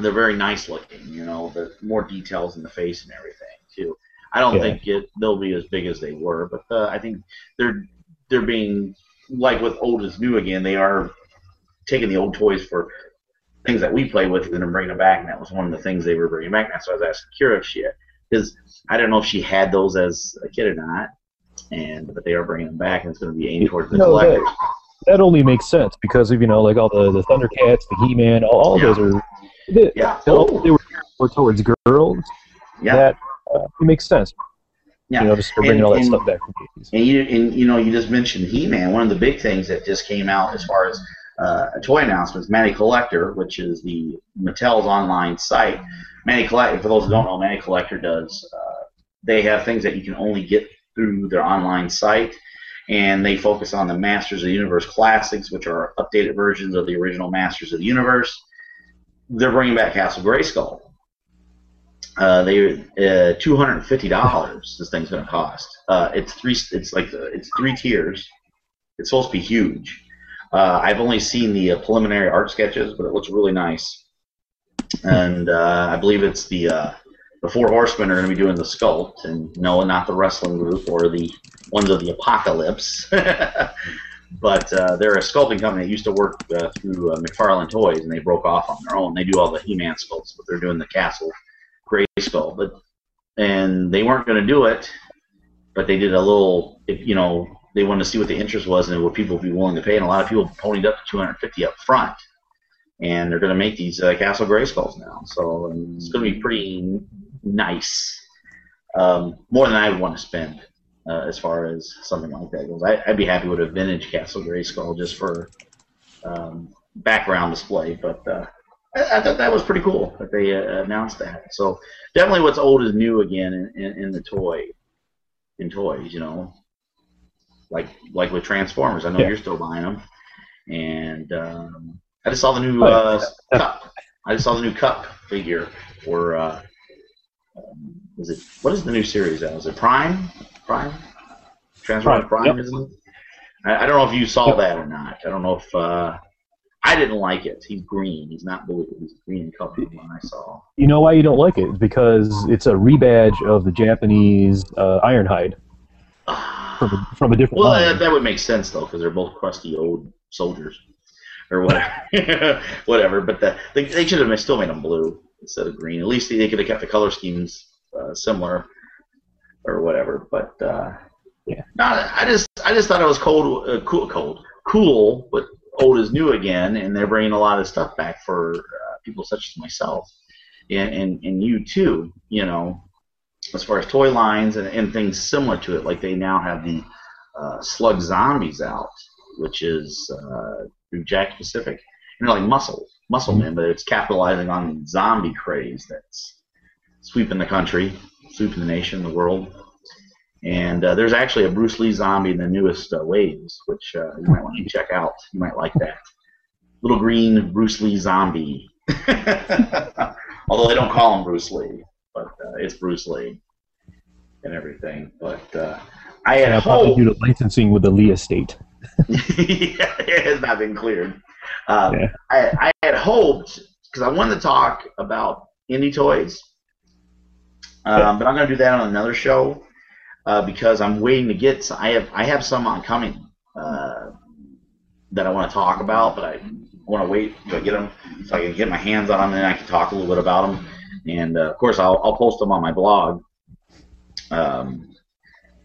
They're very nice looking. You know, the more details in the face and everything too. I don't Yeah. think it they'll be as big as they were, but uh, I think they're they're being like with old is new again. They are taking the old toys for things that we play with and then bringing them back, and that was one of the things they were bringing back. That's why I was asking Kira if she because I don't know if she had those as a kid or not, and but they are bringing them back, and it's going to be aimed towards the No, that- collectors. that only makes sense because of you know like all the the Thundercats, the He-Man, all, all Yeah. those are they, Yeah. they were more towards girls. Yeah. That uh, makes sense. Yeah. You know, just bringing And- all that and- stuff back from the 80s. And you and you know you just mentioned He-Man. One of the big things that just came out as far as uh, toy announcements, Matty Collector, which is the Mattel's online site. Matty Collector, for those who don't know, Matty Collector does. Uh, they have things that you can only get through their online site, and they focus on the Masters of the Universe classics, which are updated versions of the original Masters of the Universe. They're bringing back Castle Grayskull. Uh, they uh, two hundred and fifty dollars. This thing's going to cost. Uh, it's three. It's like uh, it's three tiers. It's supposed to be huge. Uh, I've only seen the uh, preliminary art sketches, but it looks really nice. And uh, I believe it's the uh, the four horsemen are going to be doing the sculpt, and no, not the wrestling group or the ones of the apocalypse. but uh, they're a sculpting company that used to work uh, through uh, McFarlane Toys, and they broke off on their own. They do all the He-Man sculpts, but they're doing the Castle Gray Skull. But and they weren't going to do it, but they did a little. You know, they wanted to see what the interest was and what people would be willing to pay, and a lot of people ponied up to 250 up front. And they're going to make these uh, Castle Grayskulls now, so it's going to be pretty nice. Um, more than I would want to spend uh, as far as something like that goes. I, I'd be happy with a vintage Castle Grayskull just for um, background display, but uh, I, I thought that was pretty cool that they uh, announced that. So definitely, what's old is new again in, in, in the toy, in toys. You know, like like with Transformers. I know Yeah. you're still buying them, and um, I just saw the new Oh, uh, Kup. I just saw the new Kup figure for. Uh, um, is it what is the new series now? Is it Prime? Prime? Transformers Prime, Prime, yep. isn't it? I, I don't know if you saw Yep. that or not. I don't know if uh, I didn't like it. He's green. He's not blue. He's green in color. When I saw. You know why you don't like it? It's because it's a rebadge of the Japanese uh, Ironhide from a, from a different Well, that, that would make sense though, because they're both crusty old soldiers, or whatever. whatever. But the, they, they should have still made them blue instead of green. At least they could have kept the color schemes uh, similar, or whatever. But uh, Yeah. no, I just I just thought it was cold, uh, cool, cold, cool, but old is new again, and they're bringing a lot of stuff back for uh, people such as myself, and, and and you too. You know, as far as toy lines and, and things similar to it, like they now have the uh, Slug Zombies out, which is uh, through Jakks Pacific. You know, like Muscle, Muscle Man, but it's capitalizing on the zombie craze that's sweeping the country, sweeping the nation, the world. And uh, there's actually a Bruce Lee zombie in the newest uh, waves, which uh, you might want to check out. You might like that. Little green Bruce Lee zombie. Although they don't call him Bruce Lee, but uh, it's Bruce Lee and everything. But uh, I had Yeah, hoped. due to licensing with the Lee estate. yeah, it has not been cleared. Uh, Yeah. I, I had hoped because I wanted to talk about indie toys, um, but I'm going to do that on another show uh, because I'm waiting to get. I have I have some on coming uh, that I want to talk about, but I want to wait till I get them so I can get my hands on them and I can talk a little bit about them. And uh, of course, I'll I'll post them on my blog. Um,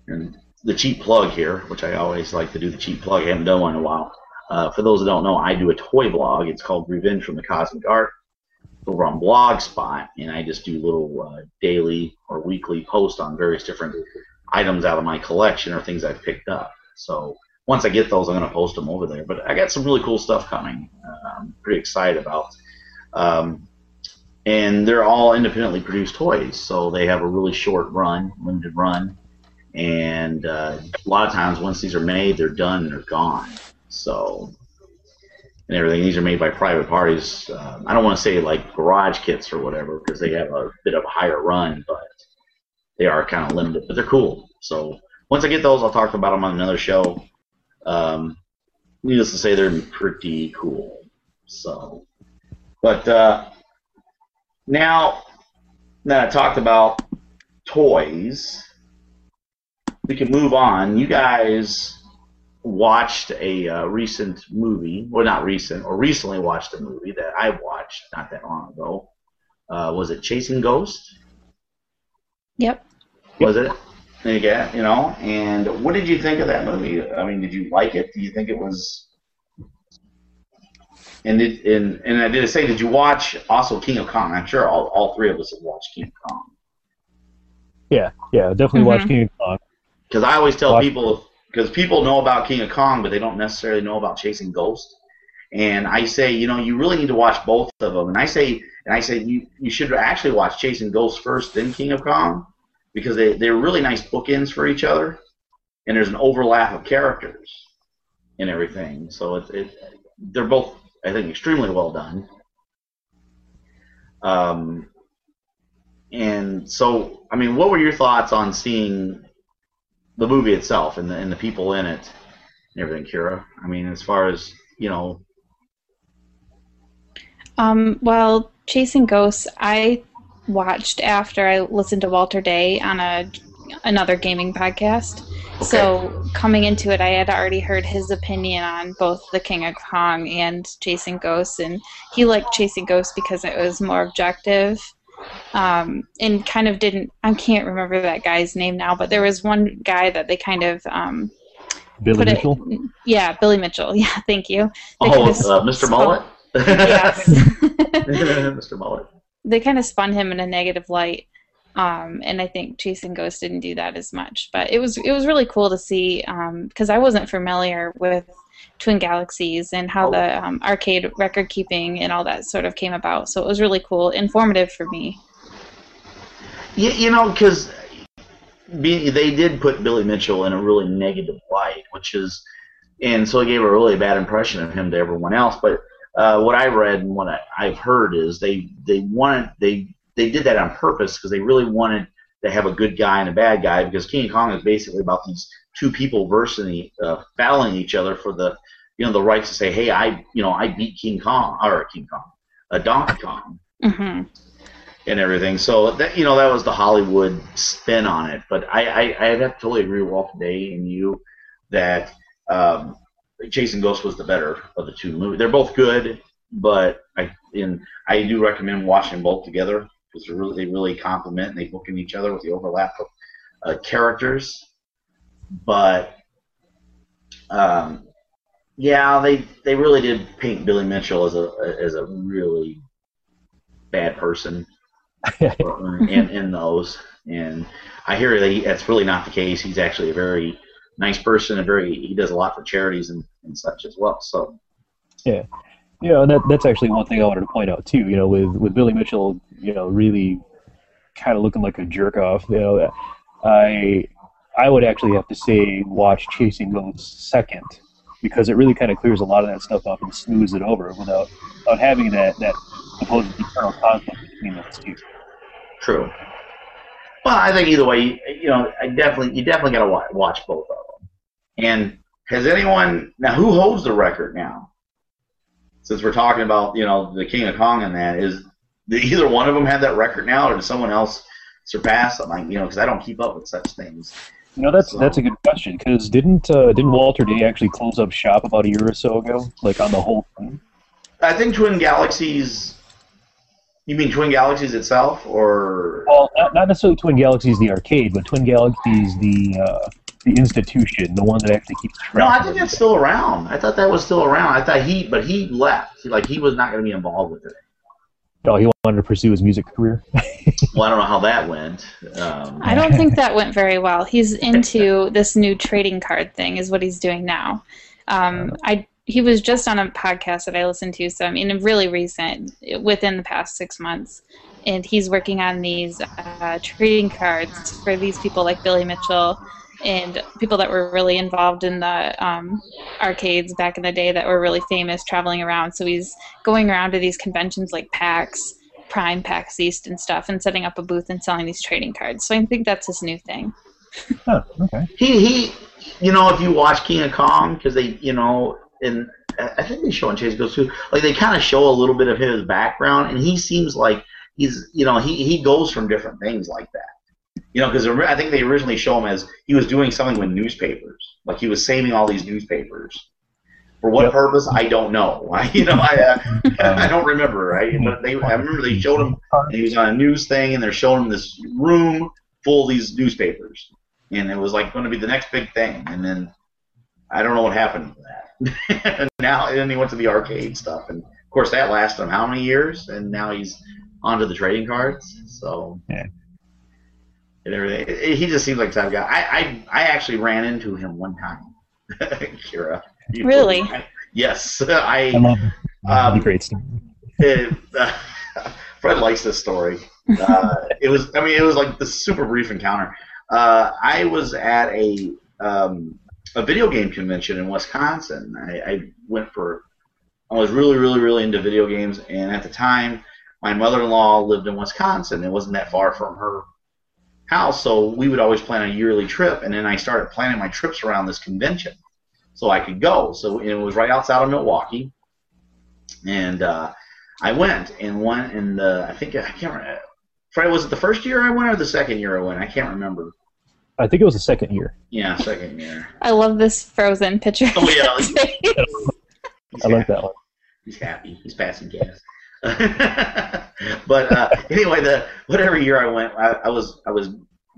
and the cheap plug here, which I always like to do the cheap plug. I haven't done one in a while. Uh, for those that don't know, I do a toy blog. It's called Revenge from the Cosmic Art over on Blogspot, and I just do little uh, daily or weekly posts on various different items out of my collection or things I've picked up. So once I get those, I'm going to post them over there. But I got some really cool stuff coming. Uh, I'm pretty excited about. Um, and they're all independently produced toys, so they have a really short run, limited run, and uh, a lot of times once these are made, they're done they're gone. So and everything. These are made by private parties. Um, I don't want to say like garage kits or whatever because they have a bit of a higher run, but they are kind of limited. But they're cool. So once I get those, I'll talk about them on another show. Um, needless to say, they're pretty cool. So, but uh, now that I talked about toys, we can move on. You guys watched a uh, recent movie, well, not recent, or recently watched a movie that I watched not that long ago. Uh, was it Chasing Ghost? Yep. Was it? Yeah, you know. And what did you think of that movie? I mean, did you like it? Do you think it was? And did and and I did say, did you watch also King of Kong? I'm sure all, all three of us have watched King of Kong. Yeah, yeah, definitely watch Mhm. King of Kong. Because I always tell Watch- people, because people know about King of Kong, but they don't necessarily know about Chasing Ghosts. And I say, you know, you really need to watch both of them. And I say, and I say, you you should actually watch Chasing Ghosts first, then King of Kong, because they they're really nice bookends for each other, and there's an overlap of characters and everything. So it, it they're both, I think, extremely well done. Um, and so, I mean, what were your thoughts on seeing the movie itself and the and the people in it and everything, Kira? I mean, as far as you know, Um, well, Chasing Ghosts, I watched after I listened to Walter Day on a another gaming podcast. So coming into it, I had already heard his opinion on both The King of Kong and Chasing Ghosts, and he liked Chasing Ghosts because it was more objective. Um, and kind of didn't. I can't remember that guy's name now, but there was one guy that they kind of um, Billy Mitchell. it. Yeah, Billy Mitchell. Yeah, thank you. They oh, uh, Mr. spun- Mullet. Yes. Mr. Mullet. they kind of spun him in a negative light. Um, and I think Chasing Ghost didn't do that as much, but it was it was really cool to see because I wasn't familiar with Twin Galaxies and how the um, arcade record keeping and all that sort of came about. So it was really cool, informative for me. You, you know, because they did put Billy Mitchell in a really negative light, which is, and so it gave a really bad impression of him to everyone else. But uh, what I read and what I, I've heard is they they wanted they they did that on purpose because they really wanted to have a good guy and a bad guy because King Kong is basically about these two people versing uh, battling each other for the you know the right to say hey I you know I beat King Kong or King Kong, a Donkey Kong hmm and everything. So that you know that was the Hollywood spin on it. But I I I'd have to totally agree with Walter Day and you that um, Chasing Ghost was the better of the two movies. They're both good, but I in I do recommend watching both together because they really they really complement and they book in each other with the overlap of uh, characters. But um, yeah, they they really did paint Billy Mitchell as a as a really bad person in, in those. And I hear that he, that's really not the case. He's actually a very nice person, and very he does a lot for charities and, and such as well. So Know, and that, that's actually one thing I wanted to point out too. You know, with with Billy Mitchell, you know, really kind of looking like a jerk off. You know, I I would actually have to say watch Chasing Ghosts second because it really kind of clears a lot of that stuff up and smooths it over without without having that that supposed internal conflict between those two. true. Well, I think either way, you know, I definitely you definitely got to watch both of them. And has anyone now who holds the record now? Since we're talking about you know the King of Kong and that is did either one of them have that record now, or did someone else surpass them? Like you know, because I don't keep up with such things. You know, that's So- that's a good question because didn't uh, didn't Walter Day actually close up shop about a year or so ago, like on the whole thing? I think Twin Galaxies. You mean Twin Galaxies itself, or Well, not, not necessarily Twin Galaxies the arcade, but Twin Galaxies the uh, the institution, the one that actually keeps track. no? I think it. that's still around. I thought that was still around. I thought he, but he left. Like he was not going to be involved with it. Oh, he wanted to pursue his music career. Well, I don't know how that went. Um, I don't think that went very well. He's into this new trading card thing, is what he's doing now. Um, I he was just on a podcast that I listened to, so I mean, really recent, within the past six months, and he's working on these uh, trading cards for these people like Billy Mitchell and people that were really involved in the um, arcades back in the day that were really famous, traveling around. So he's going around to these conventions like PAX. Prime, PAX East, and stuff, and setting up a booth and selling these trading cards. So I think that's his new thing. oh, okay. he he you know if you watch King of Kong because they you know and I I think they show in Chasing Ghosts too like they kind of show a little bit of his background and he seems like he's you know he he goes from different things like that you know because I think they originally show him as he was doing something with newspapers like he was saving all these newspapers for what Yep. purpose I don't know I, you know I uh, I don't remember right but they I remember they showed him and he was on a news thing, and they're showing him this room full of these newspapers, and it was like going to be the next big thing. And then I don't know what happened to that. and now, and then he went to the arcade stuff, and of course that lasted him how many years? And now he's onto the trading cards. So Yeah. And everything. It- it- he just seems like the type of guy. I I, I actually ran into him one time, Kira. You- Really? Yes, I I. love Um, great stuff. it, uh, Fred likes this story. Uh, it was, I mean, it was like the super brief encounter. Uh, I was at a um, a video game convention in Wisconsin. I, I went for, I was really, really, really into video games, and at the time, my mother-in-law lived in Wisconsin. It wasn't that far from her house, so we would always plan a yearly trip. And then I started planning my trips around this convention, so I could go. So it was right outside of Milwaukee, and uh, I went and went in the I think I can't remember. Fred, was it the first year I went or the second year I went? I can't remember. I think it was the second year. Yeah, second year. I love this frozen picture. Oh, yeah. I like happy. that one. He's happy. He's passing gas. but uh, anyway, the whatever year I went, I, I was I was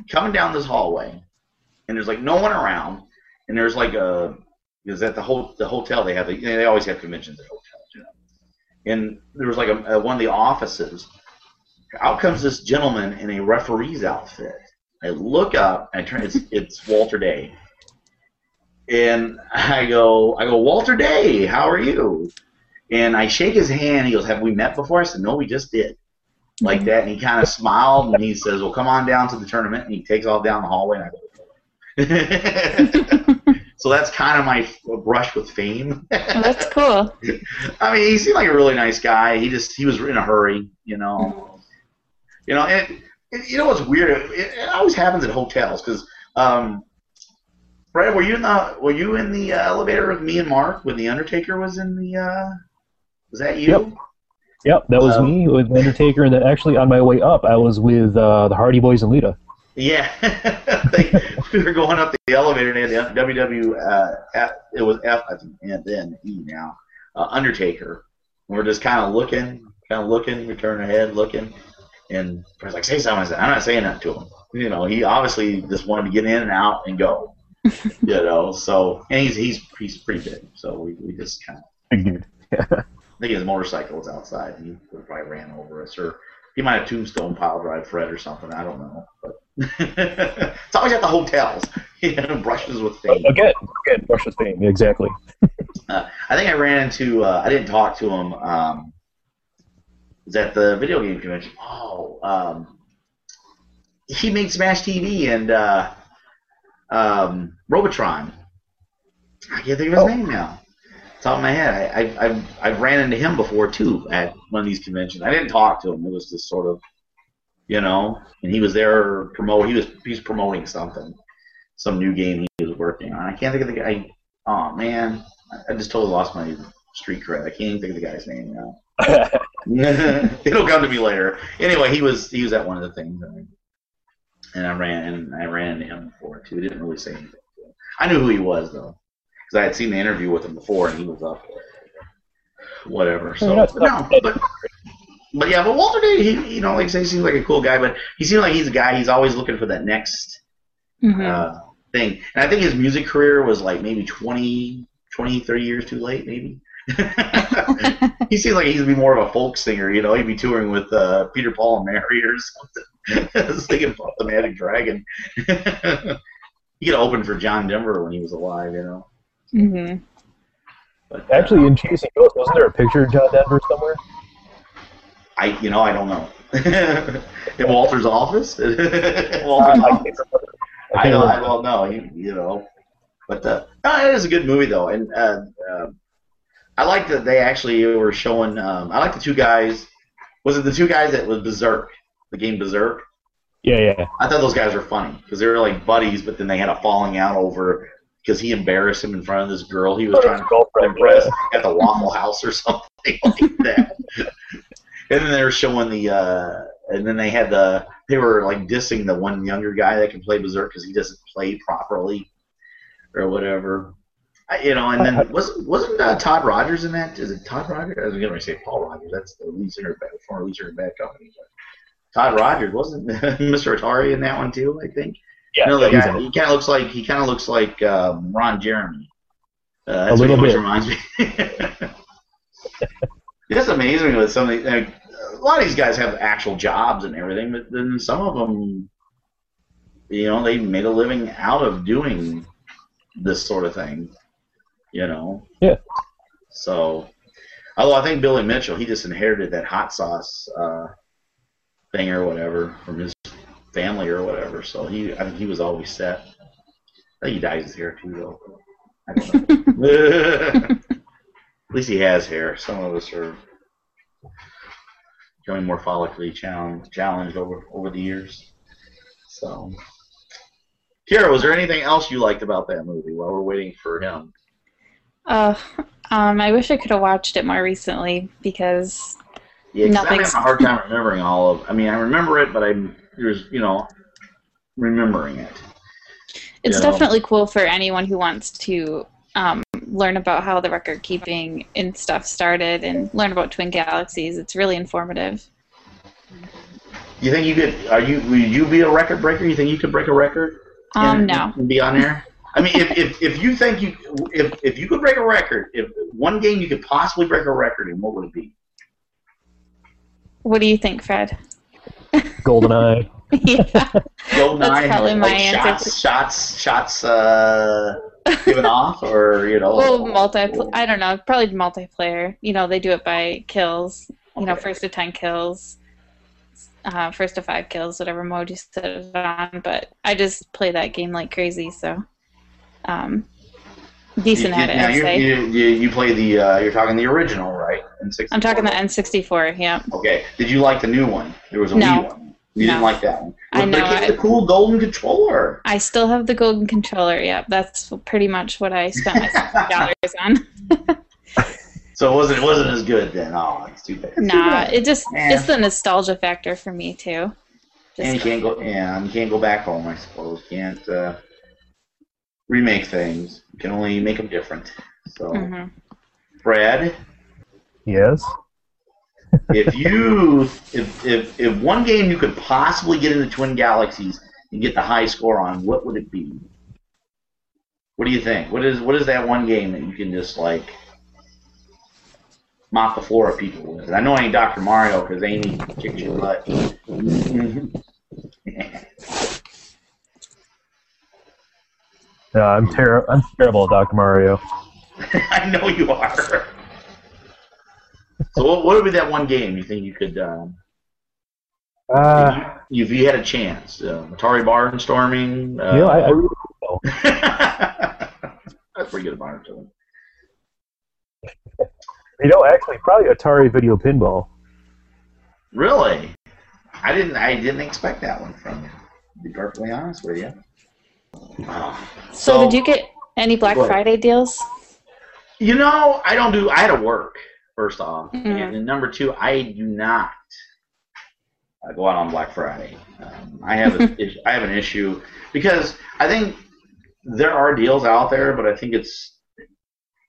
coming down this hallway, and there's like no one around, and there's like a because at the whole the hotel they have they always have conventions at hotels, you know, and there was like a, a one of the offices. Out comes this gentleman in a referee's outfit. I look up, and I turn. It's it's Walter Day, and I go I go Walter Day, how are you? And I shake his hand. He goes, "Have we met before?" I said, "No, we just did." Like that, and he kind of smiled, and he says, "Well, come on down to the tournament." And he takes off down the hallway, and I go. so that's kind of my brush with fame. Oh, that's cool. I mean, he seemed like a really nice guy. He just he was in a hurry, you know. You know, and, and you know what's weird? It, it always happens at hotels because, um, Brad, were you in the were you in the uh, elevator with me and Mark when the Undertaker was in the? Uh, was that you? Yep. Yep, that was Um, me with Undertaker, and then actually on my way up, I was with uh, the Hardy Boys and Lita. Yeah, they, we were going up the elevator and they had the WW. Uh, F, it was F, I think, and then E now. Uh, Undertaker. And we're just kind of looking, kind of looking. We turn our head, looking, and I was like, "Say something." I said, "I'm not saying that to him." You know, he obviously just wanted to get in and out and go. you know, so and he's he's he's pretty big, so we, we just kind of. Big dude. I think his motorcycle was outside. He probably ran over us, or he might have tombstone pile drive Fred or something. I don't know, but it's always at the hotels. You know, brushes with fame. Again, again, brush with fame. Exactly. Uh, I think I ran into. Uh, I didn't talk to him. Um, was at the video game convention. Oh, um, he made Smash TV and uh, um, Robotron. I can't think of his Oh. name now. Top of my head, I, I, I've, I've ran into him before too at one of these conventions. I didn't talk to him. It was just sort of you know, and he was there promote. He was he's promoting something, some new game he was working on. I can't think of the guy. Oh man, I- I just totally lost my street cred. I can't even think of the guy's name now. It'll come to me later. Anyway, he was he was at one of the things, and I, ran and I ran into him before too. He didn't really say anything. I knew who he was though, because I had seen the interview with him before, and he was up. Whatever. So Fair enough. but no, but but yeah, but Walter Day, he you know like I say, he seems like a cool guy, but he seems like he's a guy. He's always looking for that next Mhm. uh, thing. And I think his music career was like maybe 20, 20 30 years too late, maybe. he seems like he'd be more of a folk singer, you know. He'd be touring with uh, Peter, Paul, and Mary or something, singing about the Magic Dragon. he could have opened for John Denver when he was alive, you know. Mhm. But, Actually, in Chasing Ghosts, wasn't there a picture of John Denver somewhere? I you know I don't know. in Walter's office. Walter's I office. I I don't, I don't know. You, you know, but uh, no, it is a good movie though, and uh, uh, I like that they actually were showing. Um, I like the two guys. Was it the two guys that was Berserk, the game Berserk? Yeah, yeah. I thought those guys were funny because they were like buddies, but then they had a falling out over because he embarrassed him in front of this girl he was trying to impress at the Waffle House or something like that. and then they were showing the, uh, and then they had the, they were like dissing the one younger guy that can play Berserk because he doesn't play properly or whatever. I, you know, and then wasn't wasn't uh, Todd Rogers in that? Is it Todd Rogers? I was going to say Paul Rodgers. That's the lead singer of Bad, former lead singer of Bad Company. But Todd Rogers wasn't Mr. Atari in that one too? I think. Yeah, know, the guy, he kind of looks like he kind of looks like um, Ron Jeremy. Uh, that's A little what he bit. reminds me. it's amazing with some of the, like, a lot of these guys have actual jobs and everything, but then some of them, you know, they made a living out of doing this sort of thing. You know. Yeah. So, although I think Billy Mitchell, he just inherited that hot sauce uh, thing or whatever from his family or whatever. So he, I think he was always set. I think he dyes his hair too, though. I don't know. At least he has hair. Some of us are becoming more follically challenged, challenged over over the years. So, Kira, was there anything else you liked about that movie while we're waiting for him? Uh, um, I wish I could have watched it more recently because Yeah, 'cause I'm having Nothing's- a hard time remembering all of. I mean, I remember it, but I'm there's you know remembering it. it's You know. definitely cool for anyone who wants to um, learn about how the record keeping and stuff started and learn about Twin Galaxies. It's really informative. You think you could? Are you? Would you be a record breaker? You think you could break a record? Um, and, no. and be on there. I mean, if, if, if you think you if if you could break a record, if one game you could possibly break a record in, what would it be? What do you think, Fred? Goldeneye. yeah. Goldeneye, That's probably my like answer. shots, shots, shots, uh, given off, or you know, Well, multi. I don't know. Probably multiplayer. You know, they do it by kills. You know, Okay. first to ten kills, uh, first to five kills, whatever mode you set it on. But I just play that game like crazy, so um, decent you, at it. now you, you, you, you play the uh, you're talking the original, right? In 64. I'm talking the N64. Yeah. Okay. Did you like the new one? There was a No. Wii one. You didn't like that one. I But know, It gets the cool golden controller. I still have the golden controller. Yeah, that's pretty much what I spent my dollars on. So it wasn't it wasn't as good then. Oh, it's too bad. It's too Nah, bad. it just Yeah. it's the nostalgia factor for me too. and you can't go. Yeah, you can't go back home. I suppose can't uh, remake things. You can only make them different. So, Mhm. Brad, Yes. if you if, if if one game you could possibly get into Twin Galaxies and get the high score on, what would it be? What do you think? What is what is that one game that you can just like mop the floor of people with? I know I ain't Dr. Mario because Amy kicked your butt. Uh, I'm ter- I'm terrible at Dr. Mario. I know you are. So what, what would be that one game you think you could, um, Uh, if you had a chance? Uh, Atari Barnstorming? Uh, you know, I, I really know. That's pretty good at Barnstorming. You know, actually, probably Atari Video Pinball. Really? I didn't I didn't expect that one from you. To be perfectly honest with you. So, So- did you get any Black Friday deals? You know, I don't do. I had to work first off, Mhm. and then number two, I do not uh, go out on Black Friday. Um, I have a, I have an issue because I think there are deals out there, but I think it's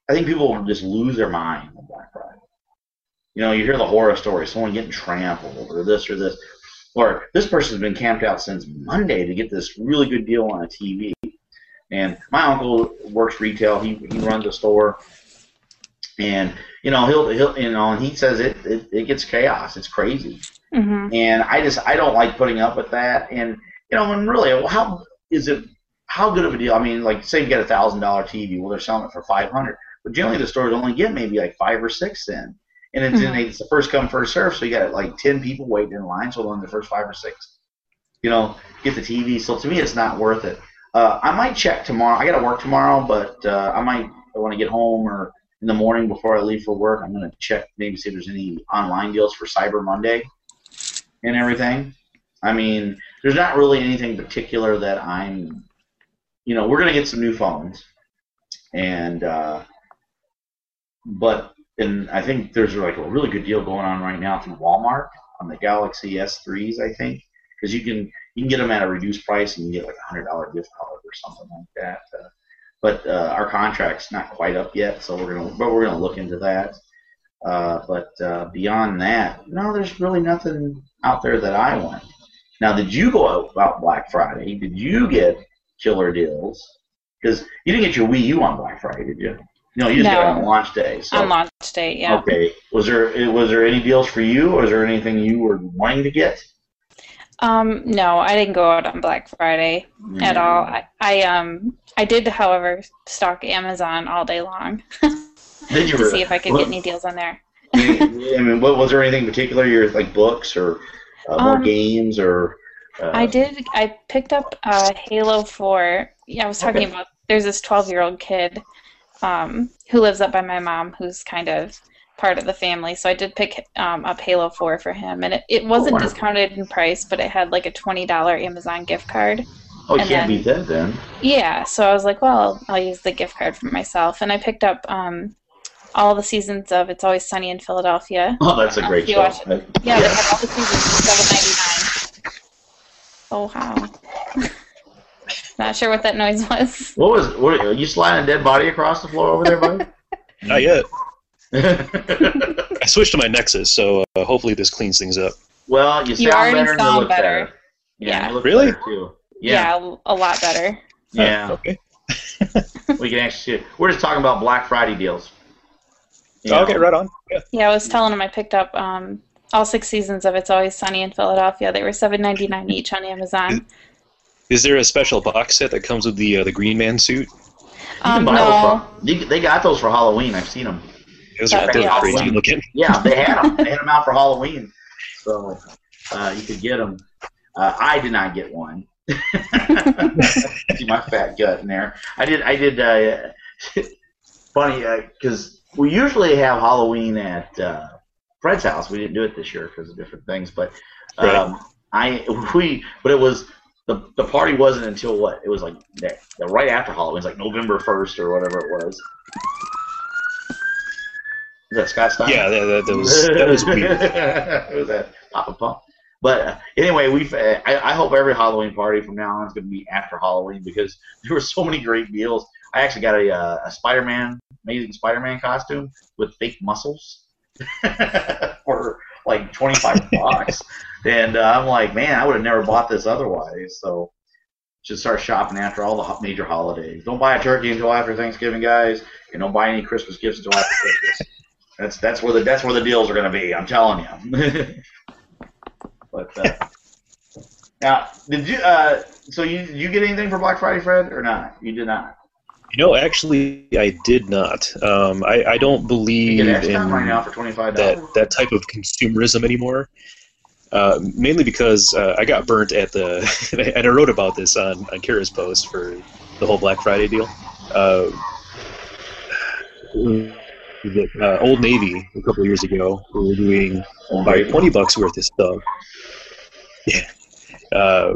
I think people just lose their mind on Black Friday. You know, you hear the horror stories, someone getting trampled or this or this, or this person's been camped out since Monday to get this really good deal on a TV. And my uncle works retail; he he runs a store. And you know he'll he'll you know and he says it it, it gets chaos. It's crazy. Hmm and i just i don't like putting up with that. And you know and really how is it how good of a deal? I mean like say you get a thousand dollar tv well they're selling it for 500 but generally the stores only get maybe like five or six then and it's, Mhm. it's the first come first serve so you got like 10 people waiting in line so only the first five or six. You know get the tv so to me it's not worth it. Uh, i might check tomorrow. I gotta work tomorrow but uh, i might want to get home or in the morning before I leave for work, I'm going to check maybe see if there's any online deals for Cyber Monday and everything. I mean, there's not really anything particular that I'm, you know, we're going to get some new phones, and uh, but and I think there's like a really good deal going on right now through Walmart on the Galaxy S3s, I think, because you can you can get them at a reduced price and you get like a hundred dollar gift card or something like that. Uh, but uh, our contract's not quite up yet, so we're gonna but we're gonna look into that. Uh, but uh, beyond that, no, there's really nothing out there that I want. Now, did you go out about Black Friday? Did you get killer deals? Because you didn't get your Wii U on Black Friday, did you? No, you just got it on launch day. So On launch day, yeah. okay, was there was there any deals for you, or was there anything you were wanting to get? Um, no, I didn't go out on Black Friday at Mm. all. I, I um I did, however, stock Amazon all day long Did you to see if I could What- get any deals on there. I mean, what was there anything in particular? Your like books or uh, more Um, games or? Uh, I did. I picked up uh, Halo 4. Yeah, I was talking Okay. about. There's this 12 year old kid um, who lives up by my mom, who's kind of part of the family. So I did pick um, up Halo 4 for him, and it, it wasn't wonderful. discounted in price, but it had like a $20 Amazon gift card. Oh, you and can't then- beat that then. Yeah, so I was like, well, I'll use the gift card for myself, and I picked up um, all the seasons of It's Always Sunny in Philadelphia. Oh, that's a great show. watch Yeah, they had all the seasons for 7.99. Oh wow. Not sure what that noise was. What was? What, are you sliding a dead body across the floor over there, buddy? Not yet. I switched to my Nexus, so uh, hopefully this cleans things up. well, you sound already better and you sound look better. better. Yeah. you look Really? better, too. Yeah, Yeah, a lot better. yeah. Uh, okay. we can actually. We're just talking about Black Friday deals. You know? Okay, right on. Yeah. Yeah, I was telling him I picked up um, all six seasons of It's Always Sunny in Philadelphia. They were seven ninety nine each on Amazon. Is there a special box set that comes with the uh, the Green Man suit? Um, no, for, you- they got those for Halloween. I've seen them. Those are, those are crazy looking. Yeah, they had them. they had them out for Halloween, so uh, you could get them. Uh, I did not get one. See my fat gut in there. I did. I did. Uh, funny because we usually have Halloween at uh, Fred's house. We didn't do it this year because of different things, but um, I we but it was. The, the party wasn't until what? It was like that, right after Halloween. It was like November 1st or whatever it was. Is that Scott Stein? Yeah, that, that, that was that was weird. it was a Papa Pump. But uh, anyway, we uh, I, I hope every Halloween party from now on is going to be after Halloween because there were so many great deals. I actually got a, uh, a Spider-Man, amazing Spider-Man costume with fake muscles for like 25 bucks. And uh, I'm like, man, I would have never bought this otherwise. So should start shopping after all the major holidays. Don't buy a turkey until after Thanksgiving, guys, and don't buy any Christmas gifts until after Christmas. That's that's where the that's where the deals are going to be. I'm telling you. but uh, now, did you? Uh, so you you get anything for Black Friday, Fred, or not? You did not. You know, actually, I did not. Um, I, I don't believe in right that that type of consumerism anymore. Uh, mainly because uh, I got burnt at the, and I wrote about this on on Kira's post for the whole Black Friday deal. Uh, the, uh, Old Navy a couple years ago we were doing about twenty bucks worth of stuff, Yeah. uh,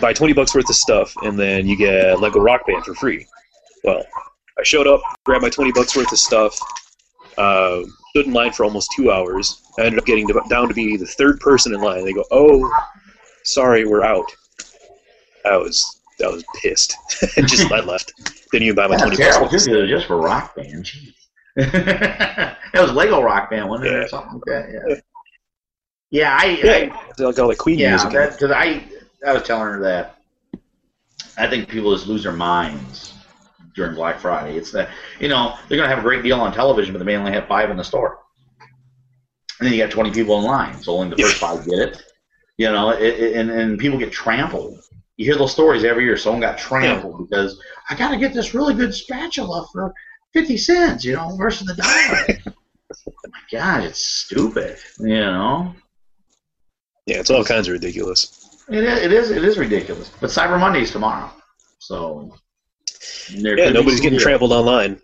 buy 20 bucks worth of stuff, and then you get Lego Rock Band for free. Well, I showed up, grabbed my 20 bucks worth of stuff, stood in line for almost two hours. I ended up getting to, down to be the third person in line. They go, "Oh, sorry, we're out." I was I was pissed. and just I left. Didn't even buy my 20 That's terrible. bucks. Just, just for Rock Band. Jeez. that was Lego Rock Band, wasn't it, Yeah. or something like that? Yeah. Yeah, I, I Yeah, all the Queen Yeah, music. it. because I I was telling her that I think people just lose their minds during Black Friday. It's that you know they're gonna have a great deal on television, but they may only have five in the store, and then you got twenty people in line, so only the first five get it. You know, it, it, and and people get trampled. You hear those stories every year. Someone got trampled because I got to get this really good spatula for fifty cents, you know, versus the dollar. My God, it's stupid. You know. Yeah, it's all kinds of ridiculous. It is, it is, it is ridiculous. But Cyber Monday's tomorrow, so Yeah, could be nobody's getting deals. trampled online.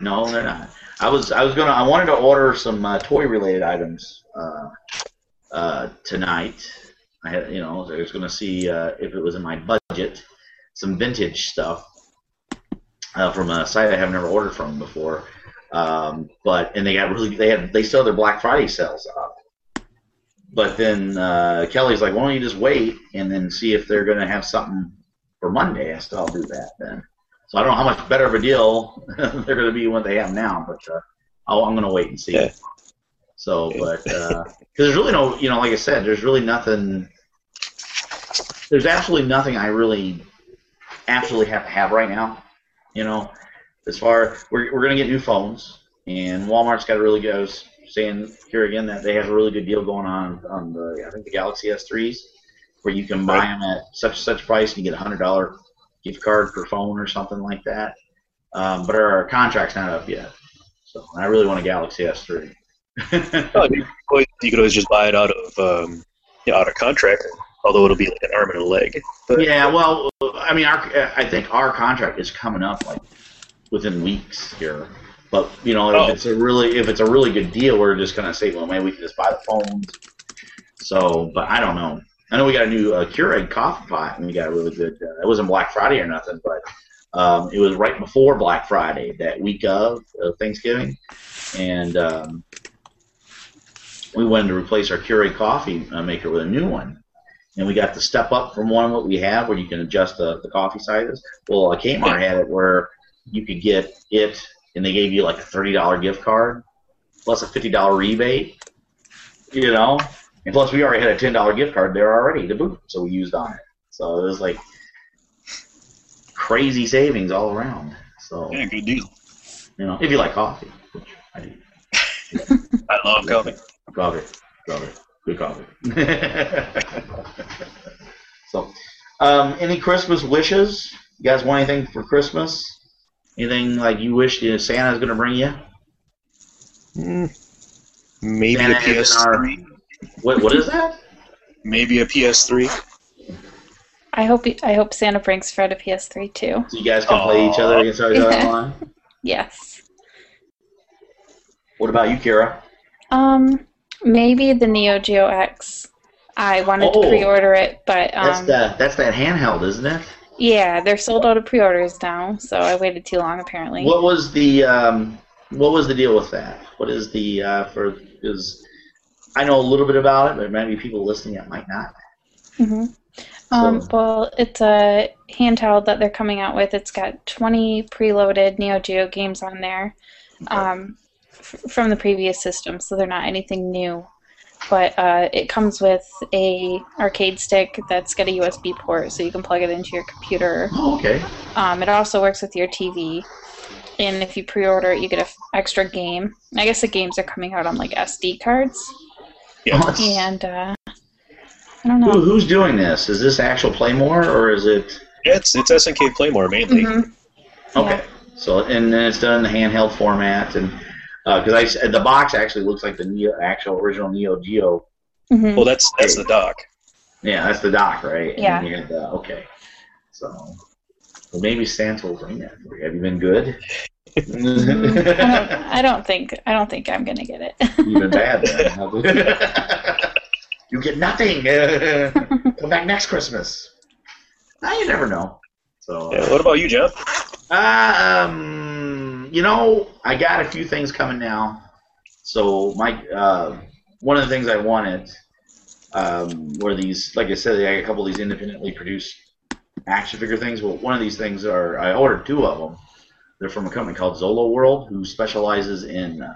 No, they're not. I was, I was gonna, I wanted to order some uh, toy-related items uh, uh, tonight. I had, you know, I was gonna see uh, if it was in my budget, some vintage stuff uh, from a site I have never ordered from before. Um, but and they got really, they had, they still have their Black Friday sales up. But then uh, Kelly's like, why don't you just wait and then see if they're going to have something for Monday? I said, I'll do that then. So I don't know how much better of a deal they're going to be what they have now, but uh, I'll, I'm going to wait and see. Yeah. So, but because there's really no, you know, like I said, there's really nothing. There's absolutely nothing I really absolutely have to have right now. You know, as far we're we're going to get new phones, and Walmart's got a really good. I was saying here again that they have a really good deal going on on the I think the Galaxy S3s, where you can buy them at such such price and you get a hundred dollar gift card per phone or something like that. Um, but our contract's not up yet, so I really want a Galaxy S3. Oh, you, could always- you could always just buy it out of um, yeah, out of contract, although it'll be like an arm and a leg. But yeah, well, I mean, our I think our contract is coming up like within weeks here. But you know, if Oh. it's a really if it's a really good deal, we're just gonna say, well, maybe we can just buy the phones. So, but I don't know. I know we got a new uh, Keurig coffee pot, and we got a really good. Uh, it wasn't Black Friday or nothing, but um, it was right before Black Friday, that week of Thanksgiving, and um, we wanted to replace our Keurig coffee uh, maker with a new one. And we got the step up from one what we have, where you can adjust the, the coffee sizes. Well, uh, Kmart had it where you could get it, and they gave you like a thirty dollar gift card plus a fifty dollar rebate. You know, and plus we already had a ten dollar gift card there already to boot, so we used on it. So it was like crazy savings all around. So yeah, good deal. you know, if you like coffee, which I do. I love coffee. Coffee, coffee, good coffee. so, um, any Christmas wishes? You guys want anything for Christmas? Anything like you wish uh, Santa's going to bring you? Mm, maybe Santa a is in our- PS3. What What is that? Maybe a PS3. I hope he, I hope Santa brings Fred a PS3 too. So you guys can play each other against each other Yeah. online. Yes. What about you, Kira? Um, maybe the Neo Geo X. I wanted Oh. to pre-order it, but That's um, the that's that handheld, isn't it? yeah, they're sold out of pre-orders now. So I waited too long apparently. What was the um, what was the deal with that? What is the uh, for is I know a little bit about it, but maybe people listening that might not. hmm Um, well, it's a handheld that they're coming out with. It's got 20 preloaded Neo Geo games on there um, f- from the previous system, so they're not anything new. But uh, it comes with a arcade stick that's got a USB port, so you can plug it into your computer. Oh, okay. Um, it also works with your TV, and if you pre-order it, you get an extra game. I guess the games are coming out on like SD cards, Yeah. And uh, I don't Who, know. who's doing this? Is this actual Playmore or is it? Yeah, it's it's SNK Playmore mainly. Mhm. Okay. So and then it's done in the handheld format and because I s the box actually looks like the Neo actual original Neo Geo. Mhm. Well, that's that's the dock. Yeah, that's the dock, right? Yeah. you the, okay. So well, maybe Santa will bring that for you. Have you been good? Mm, I don't. I don't think. I don't think I'm gonna get it. You've bad then. you get nothing. Come back next Christmas. Now you never know. So, Yeah, what about you, Jeff? uh, um, you know, I got a few things coming now. So my uh, one of the things I wanted um, were these, like I said, I got a couple of these independently produced action figure things. Well, one of these things are I ordered two of them. They're from a company called Zolo World, who specializes in uh,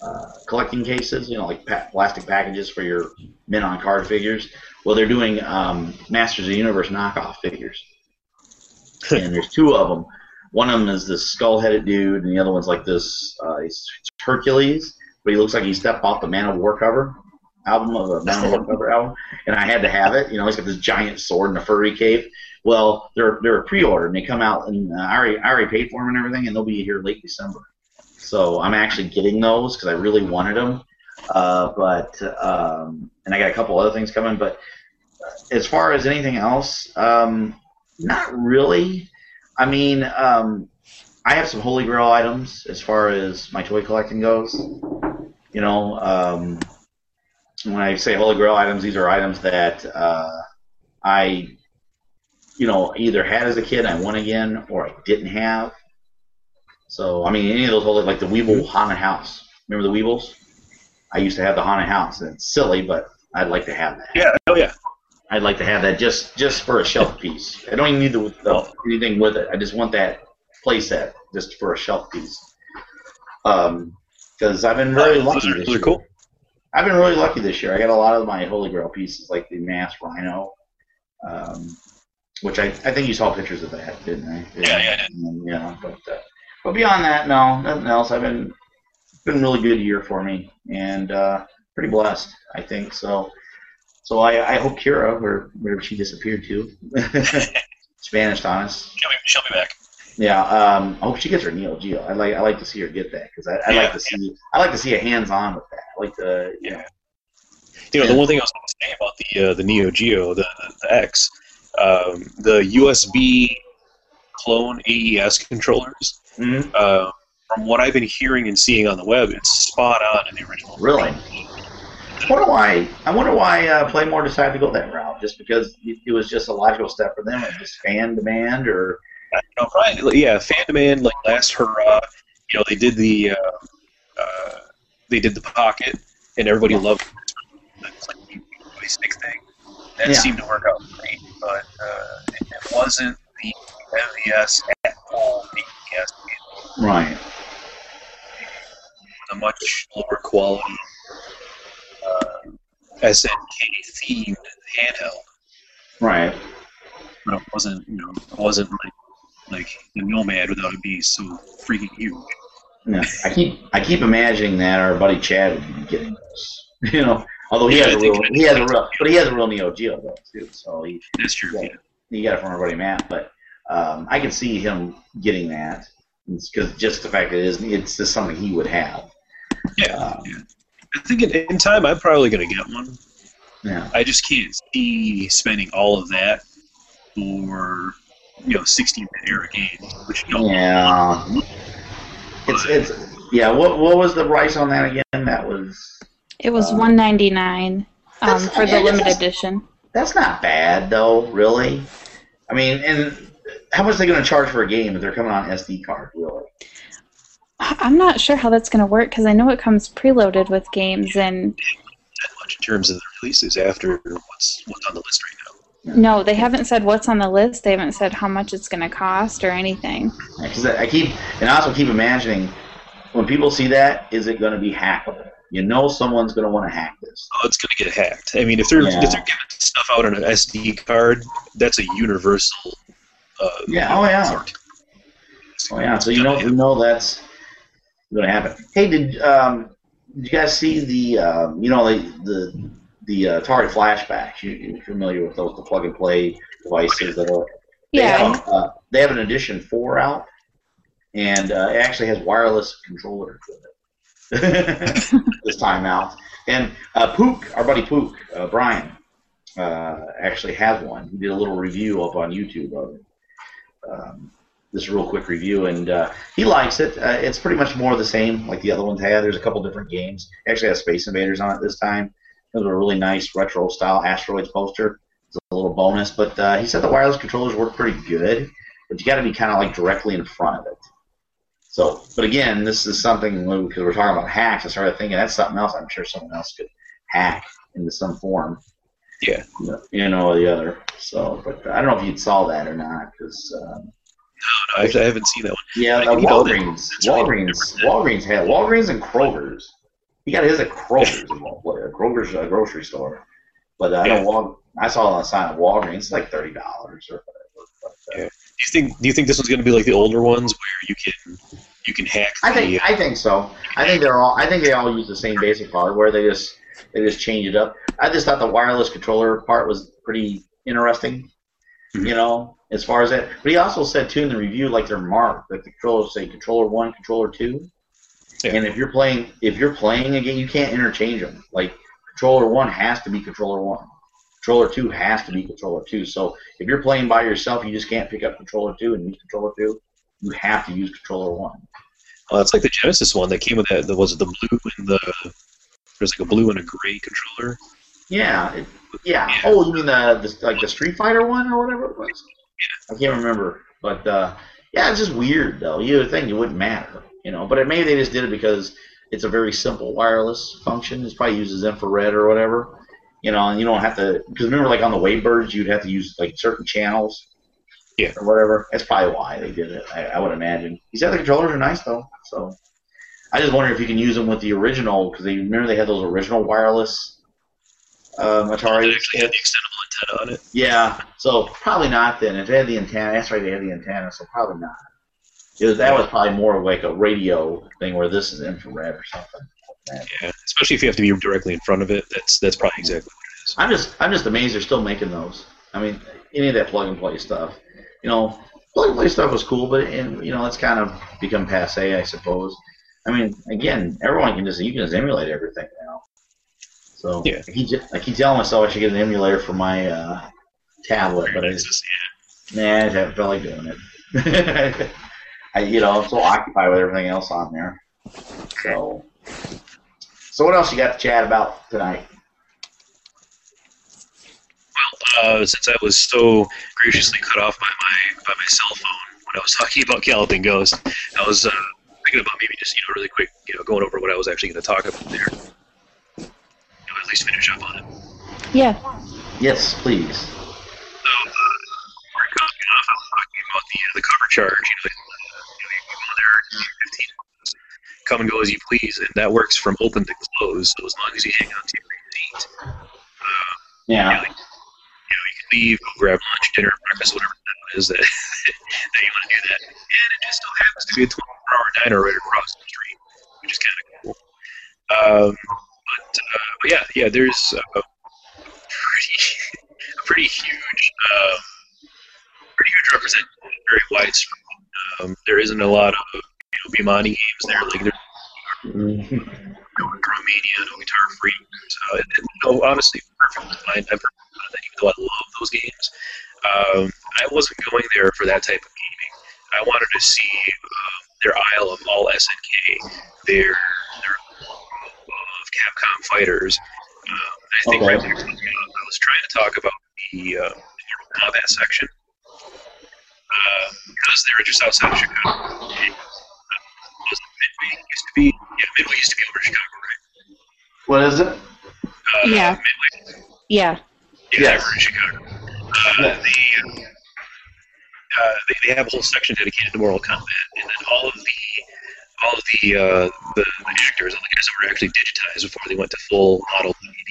uh, collecting cases, you know, like pa- plastic packages for your men on card figures. Well, they're doing um, Masters of the Universe knockoff figures, and there's two of them. One of them is this skull-headed dude, and the other one's like this. Uh, Hercules, but he looks like he stepped off the Manowar cover album of a Manowar cover album, and I had to have it. You know, he's got this giant sword in a furry cave. Well, they're they're a pre-order, and they come out, and uh, I already I already paid for them and everything, and they'll be here late December. So I'm actually getting those because I really wanted them. Uh, but um, and I got a couple other things coming. But as far as anything else, um, not really. I mean, um, I have some Holy Grail items as far as my toy collecting goes. You know, um, when I say Holy Grail items, these are items that uh, I, you know, either had as a kid, I won again, or I didn't have. So, I mean, any of those holy, like the Weeble Haunted House. Remember the Weebles? I used to have the Haunted House, and it's silly, but I'd like to have that. Yeah, oh yeah. I'd like to have that just just for a shelf piece. I don't even need the, the anything with it. I just want that playset just for a shelf piece. Um, because I've been really lucky this year. cool. I've been really lucky this year. I got a lot of my Holy Grail pieces, like the Mass Rhino, um, which I, I think you saw pictures of that, didn't I? Yeah, yeah, I yeah, but uh, but beyond that, no, nothing else. I've been been a really good year for me, and uh, pretty blessed, I think. So so I, I hope Kira, where wherever she disappeared to, she vanished on us. She'll be, she'll be back. Yeah, um, I hope she gets her Neo Geo. I like I like to see her get that because I, I Yeah, like to see I like to see a hands on with that. I like to you know You know, the one thing I was going to say about the uh, the Neo Geo, the, the X, um, the USB clone AES controllers. Mhm. Uh, from what I've been hearing and seeing on the web, it's spot on in the original. Really? I wonder why. I wonder why uh, Playmore decided to go that route. Just because it it was just a logical step for them, or just fan demand, or You know, probably, yeah, fan demand like last hurrah. You know, they did the uh, uh, they did the pocket, and everybody loved the thing. That Yeah. seemed to work out great, but uh, it, it wasn't the MVS at all. The MVS right. a much lower quality uh, SNK themed handheld. Right. But it wasn't, you know, it wasn't like like the Nomad without it being so freaking huge. Yeah. I keep I keep imagining that our buddy Chad would be getting this. You know, although he Yeah, has a real he has a real but he has a real Neo Geo though too. So he That's true. Yeah. He got it from buddy Matt, but um, I can see him getting that because just the fact that it is it's just something he would have. Yeah. Um, yeah. I think in, in time I'm probably gonna get one. yeah. I just can't see spending all of that for you know 16 bit era games, which you know, Yeah. It's it's yeah. What what was the price on that again? That was It was one ninety nine um, for the guess limited that's- edition. that's not bad though, really. I mean, and how much are they going to charge for a game if they're coming on SD card? Really? I- I'm not sure how that's going to work because I know it comes preloaded with games, and that much in terms of the releases after what's what's on the list right now. no, they haven't said what's on the list. They haven't said how much it's going to cost or anything. Because I I keep and I also keep imagining when people see that, is it going to be hackable? You know, someone's going to want to hack this. Oh, it's going to get hacked. I mean, if they're Yeah. if they're giving stuff out on an SD card, that's a universal. Uh, Yeah, oh, yeah. sort. Oh yeah, so you know you know that's going to happen. Hey, did um, did you guys see the um, you know the the the uh, Atari flashbacks? You, you're familiar with those, the plug and play devices that are. They Yeah, have, uh, they have an edition four out, and uh, it actually has wireless controllers with it. this time out, and uh, Pook, our buddy Pook, uh, Brian, uh, actually has one. He did a little review up on YouTube of it. Um, this real quick review, and uh, he likes it. Uh, it's pretty much more of the same like the other ones had. There's a couple different games. It actually has Space Invaders on it this time. It was a really nice retro style asteroids poster. It's a little bonus, but uh, he said the wireless controllers work pretty good, but you got to be kind of like directly in front of it. So, but again, this is something because we're talking about hacks. I started thinking that's something else. I'm sure someone else could hack into some form. Yeah. You know, or the other. So, but I don't know if you saw that or not because. Um, No, actually, I haven't seen that one. yeah, I uh, think all that- Walgreens. Walgreens. Walgreens had Walgreens and Kroger's. He got his at Kroger's. pla- Kroger's a grocery store. But uh, I Yeah. know Wal- I saw it on the sign of Walgreens. It's like thirty dollars or whatever. But, uh, Yeah. Do you think? Do you think this one's going to be like the older ones where you can you can hack? I the, think I think so. I think they're all. I think they all use the same basic hardware. They just they just change it up. I just thought the wireless controller part was pretty interesting. Mhm. You know, as far as that. But he also said too in the review, like they're marked, like the controllers say controller one, controller two. Yeah. And if you're playing, if you're playing a game, you can't interchange them. Like controller one has to be controller one. Controller two has to be controller two. So if you're playing by yourself, you just can't pick up controller two and use controller two. You have to use controller one. Well, it's like the Genesis one that came with that. that was it the blue and the there's like a blue and a gray controller. Yeah, it, yeah. Yeah. Oh, you mean the, the like the Street Fighter one or whatever it was? Yeah. I can't remember, but uh, yeah, it's just weird though. You would think it wouldn't matter, you know, but it, maybe they just did it because it's a very simple wireless function. It probably uses infrared or whatever, you know, and you don't have to because remember like on the Wavebirds you'd have to use like certain channels. Yeah. Or whatever. That's probably why they did it. I, I would imagine. He said the controllers are nice though, so. I just wonder if you can use them with the original because they remember they had those original wireless um, It Atari. actually had the extendable antenna on it. Yeah, so probably not then. If they had the antenna, that's right, they had the antenna, so probably not. Was, that was probably more like a radio thing where this is infrared or something. That. Yeah, especially if you have to be directly in front of it. That's that's probably exactly what it is. I'm just I'm just amazed they're still making those. I mean, any of that plug and play stuff. You know, plug and play stuff was cool, but and you know it's kind of become passe, I suppose. I mean, again, everyone can just you can just emulate everything now. So Yeah. I, keep, I keep telling myself I should get an emulator for my uh, tablet, but I just just- Nah, I haven't felt like doing it. I, you know, I'm so occupied with everything else on there. So, so what else you got to chat about tonight? uh, since I was so graciously cut off by my by my cell phone when I was talking about Galloping Ghost, I was uh, thinking about maybe just you know really quick you know going over what I was actually going to talk about there. You know, at least finish up on it. Yeah. Yes, please. So, uh, before I cut off, I was talking about the uh, the cover charge. You know, uh, you, know, you go on there, 15 minutes, come and go as you please, and that works from open to close. So as long as you hang on to your seat, uh, Yeah. you know, you can leave, go grab lunch, dinner, breakfast, whatever that is that, that you want to do that. And it just so happens to be a 24-hour diner right across the street, which is kind of cool. Um, but, uh, but yeah, yeah, there's uh, pretty, a pretty huge, um, pretty huge representation, very widespread. Um, there isn't a lot of you know, Bemani games there. Like there's no Drum Mania, no Guitar Freak. So, and, you know, honestly, perfectly fine. I've heard of that, even though I love those games. Um, I wasn't going there for that type of gaming. I wanted to see um, their aisle of all SNK, their their of Capcom fighters. Um, I think Okay. right when you're I was trying to talk about the, uh, combat section uh, because they're just outside of Chicago. It, uh, wasn't Midway used to be? Yeah, Midway used to be over in Chicago, right? What is it? Uh, Yeah. Midway. Yeah. Yeah, Yes. over in Chicago. Uh, Yes. the, uh, they, they have a whole section dedicated to Mortal Kombat, and then all of the all of the uh, the, the actors, all the guys that were actually digitized before they went to full model 3D,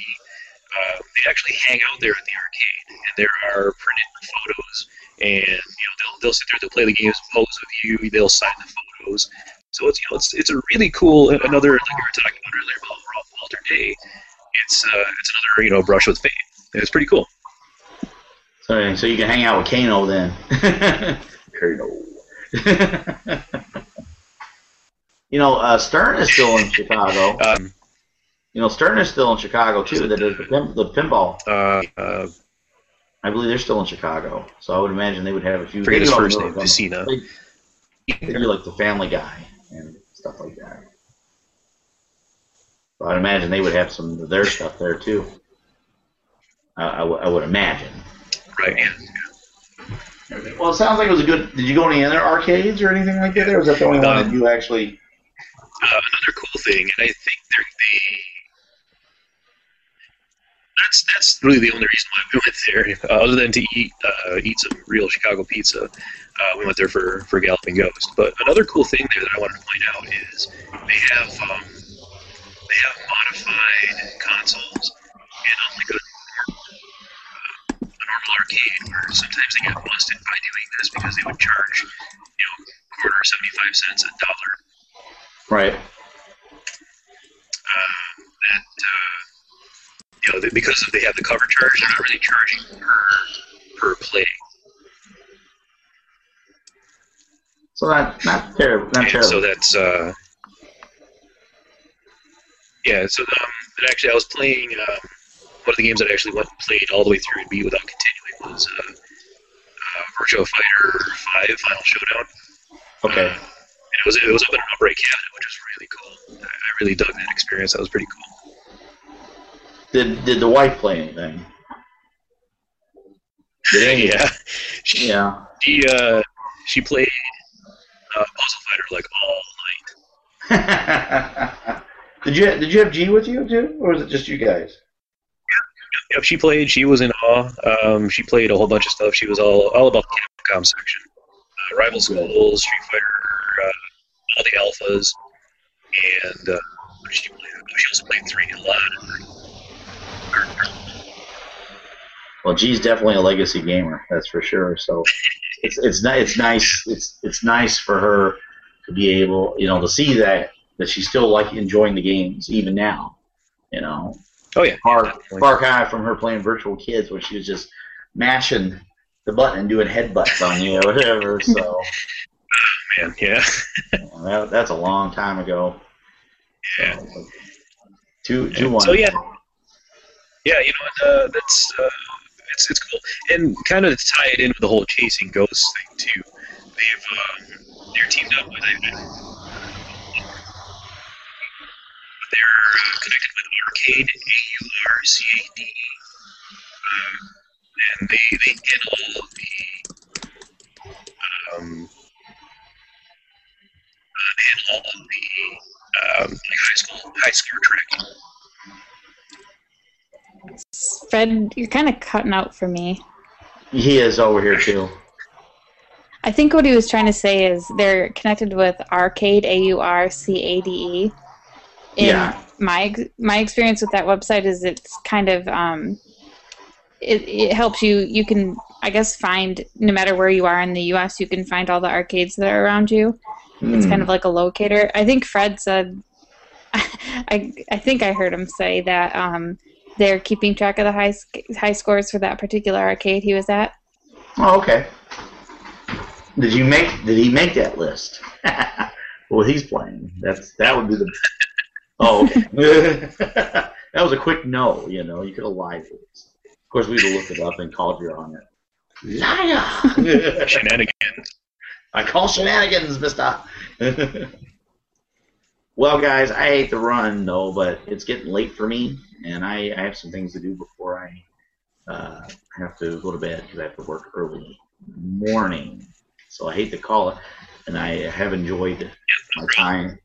uh, they actually hang out there at the arcade, and there are printed photos, and you know they'll they'll sit there, they'll play the games, pose with you, they'll sign the photos. So it's you know it's it's a really cool another like we were talking about earlier about Walter Day. It's uh, it's another you know brush with fame. And it's pretty cool. So, so you can hang out with Kano then. Kano. you know, uh, Stern is still in Chicago. Um, You know, Stern is still in Chicago too. That does the, pin, the pinball. uh, uh, I believe they're still in Chicago. So I would imagine they would have a few. forget his first name, other Vicina. They, they do like the Family Guy and stuff like that. So I'd imagine they would have some of their stuff there too. I, I, w- I would imagine. Right. Yeah. Well, it sounds like it was a good. Did you go any other arcades or anything like that? Or was that the only one that you actually? Uh, another cool thing, and I think they're they. That's that's really the only reason why we went there, uh, other than to eat uh, eat some real Chicago pizza. Uh, we went there for for Galloping Ghost. But another cool thing there that I wanted to point out is they have um, they have modified consoles, and unlike a, uh, a normal arcade where sometimes they get busted by doing this because they would charge you know quarter seventy five cents a dollar Right. uh, that uh, you know because they have the cover charge, they're not really charging per per play. So not not terrible. Not And terrible. so that's uh, yeah. So um, and actually, I was playing um, one of the games that I actually went and played all the way through and beat without continuing was uh, uh, Virtua Fighter Five Final Showdown. okay. Uh, and it was it was up in an upright cabinet, which was really cool. I I really dug that experience. That was pretty cool. Did did the wife play anything? Did yeah, she, Yeah. she uh she played uh, Puzzle Fighter like all night. did you did you have G with you too, or was it just you guys? Yep, she played. She was in awe. Um, she played a whole bunch of stuff. She was all all about the Capcom section, uh, Rival Schools, Street Fighter, uh, all the alphas, and uh, what did she played? She also played three a lot. Well, G's definitely a legacy gamer, that's for sure. So it's it's it's nice it's it's nice for her to be able, you know, to see that that she's still like enjoying the games even now. You know, Oh yeah, far far cry from her playing Virtual Kids where she was just mashing the button and doing headbutts on you or whatever. So man. Yeah, that, that's a long time ago. yeah. So, two two one. so yeah, yeah. You know, uh, that's uh, it's it's cool, and kind of tie it in with the whole chasing ghosts thing too. They've um, they're teamed up with a. They're uh, connected with Aurcade, A U R C A D E, um, and they they handle the um, uh, they handle all of the um, like high school high score tracking. Fred, you're kind of cutting out for me. He is over here too. I think what he was trying to say is they're connected with Aurcade, A U R C A D E. And Yeah. My my experience with that website is it's kind of um, it it helps you. You can I guess find no matter where you are in the U.S. You can find all the arcades that are around you. It's Hmm. kind of like a locator. I think Fred said. I I think I heard him say that um, they're keeping track of the high sc- high scores for that particular arcade he was at. Oh, okay. Did you make? Did he make that list? well, he's playing. That's that would be the. Oh, okay. that was a quick no. You know, you could have lied to us. Of course, we'd have looked it up and called you on it. Liar! Shenanigans. I call shenanigans, Mister. Well, guys, I hate to run though, but it's getting late for me, and I, I have some things to do before I uh, have to go to bed because I have to work early morning. So I hate to call it, and I have enjoyed my time,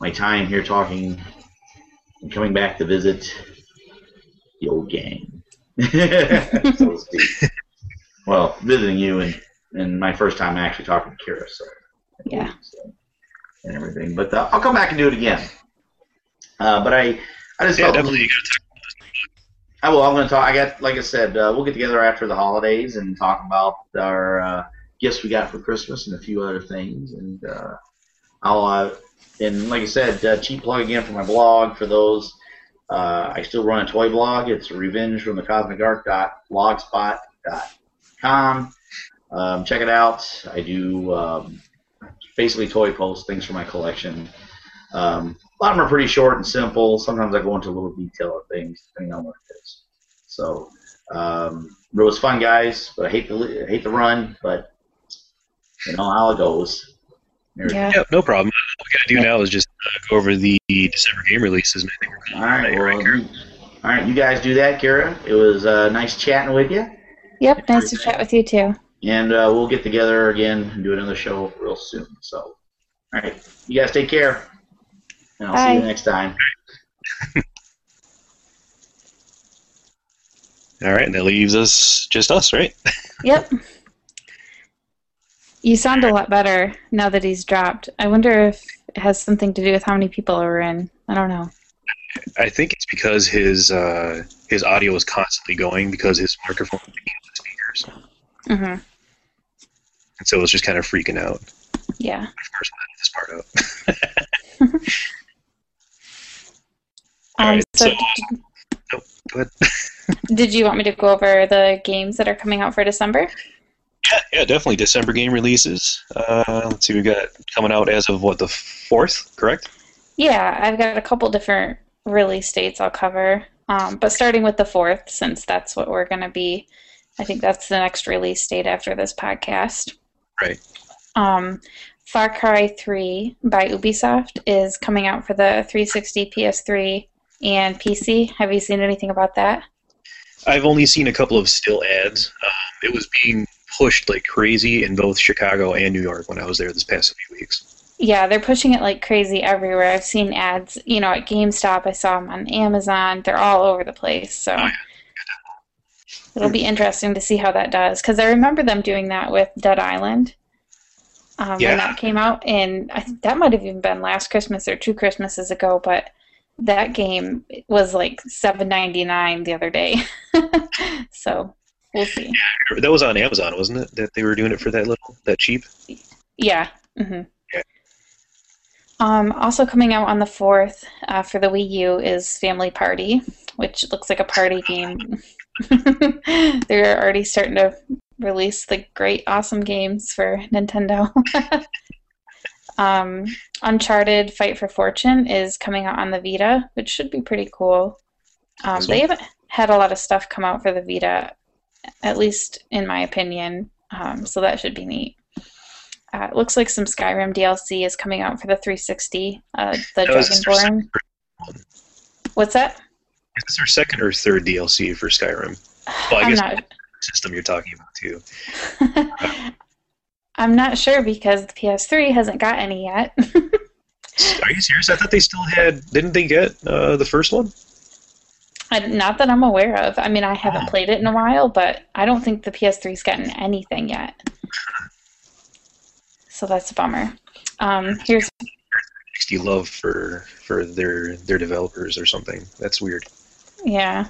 my time here talking and coming back to visit the old gang, so to speak. Well, visiting you and and my first time actually talking to Kira, so Yeah. so, and everything. But uh, I'll come back and do it again. Uh, but I, I just Yeah, felt definitely. You gotta talk I will. I'm going to talk. I got, like I said, uh, we'll get together after the holidays and talk about our uh, gifts we got for Christmas and a few other things. And uh, I'll, uh, and like I said, uh, cheap plug again for my blog for those. Uh, I still run a toy blog. It's revenge from the cosmic arc blogspot.com. Um, check it out. I do um, basically toy posts, things for my collection. Um, a lot of them are pretty short and simple. Sometimes I go into a little detail of things, depending on what it is. So um, it was fun, guys. But I hate the I hate to run, but you know how it goes. Yeah. Yeah, no problem. All we gotta do now is just go over the December game releases. And I think we're All right, well, you, all right, you guys do that, Kara. It was uh, nice chatting with you, Yep, nice to chat with you too. And uh, we'll get together again and do another show real soon. So, all right, you guys take care, and I'll see you next time. All right, and that leaves us just us, right? Yep. You sound a lot better now that he's dropped. I wonder if it has something to do with how many people are in. I don't know. I think it's because his uh, his audio is constantly going because his microphone is picking up the speakers, hmm and so was just kind of freaking out. Yeah. Of course, we'll edit this part out. All Um, right, so, so- did, Go ahead. did you want me to go over the games that are coming out for December? Yeah, yeah, definitely December game releases. Uh, let's see, we've got coming out as of what the fourth, correct? Yeah, I've got a couple different release dates I'll cover. Um, but starting with the 4th, since that's what we're going to be, I think that's the next release date after this podcast. Right. Um, Far Cry 3 by Ubisoft is coming out for the 360, PS3, and PC. Have you seen anything about that? I've only seen a couple of still ads. Um, it was being pushed like crazy in both Chicago and New York when I was there this past few weeks. Yeah, they're pushing it like crazy everywhere. I've seen ads, you know, at GameStop. I saw them on Amazon. They're all over the place. So Oh, yeah. It'll be interesting to see how that does. Because I remember them doing that with Dead Island um, Yeah. when that came out, and I think that might have even been last Christmas or two Christmases ago. But that game was like seven ninety nine the other day. so we'll see. That was on Amazon, wasn't it? That they were doing it for that little, that cheap. Yeah. hmm Yeah. Um, also coming out on the 4th uh, for the Wii U is Family Party, which looks like a party game. They're already starting to release the great, awesome games for Nintendo. um, Uncharted Fight for Fortune is coming out on the Vita, which should be pretty cool. Um, they haven't had a lot of stuff come out for the Vita, at least in my opinion, um, so that should be neat. Uh, it looks like some Skyrim DLC is coming out for the 360. Uh, the That was their Dragonborn. What's that? Is this their second or third DLC for Skyrim? Well, I I'm guess not. system you're talking about too. I'm not sure because the PS3 hasn't got any yet. Are you serious? I thought they still had. Didn't they get uh, the first one? I- not that I'm aware of. I mean, I haven't Oh. played it in a while, but I don't think the PS3's gotten anything yet. So that's a bummer. Um, here's 60 love for for their their developers or something. That's weird. Yeah.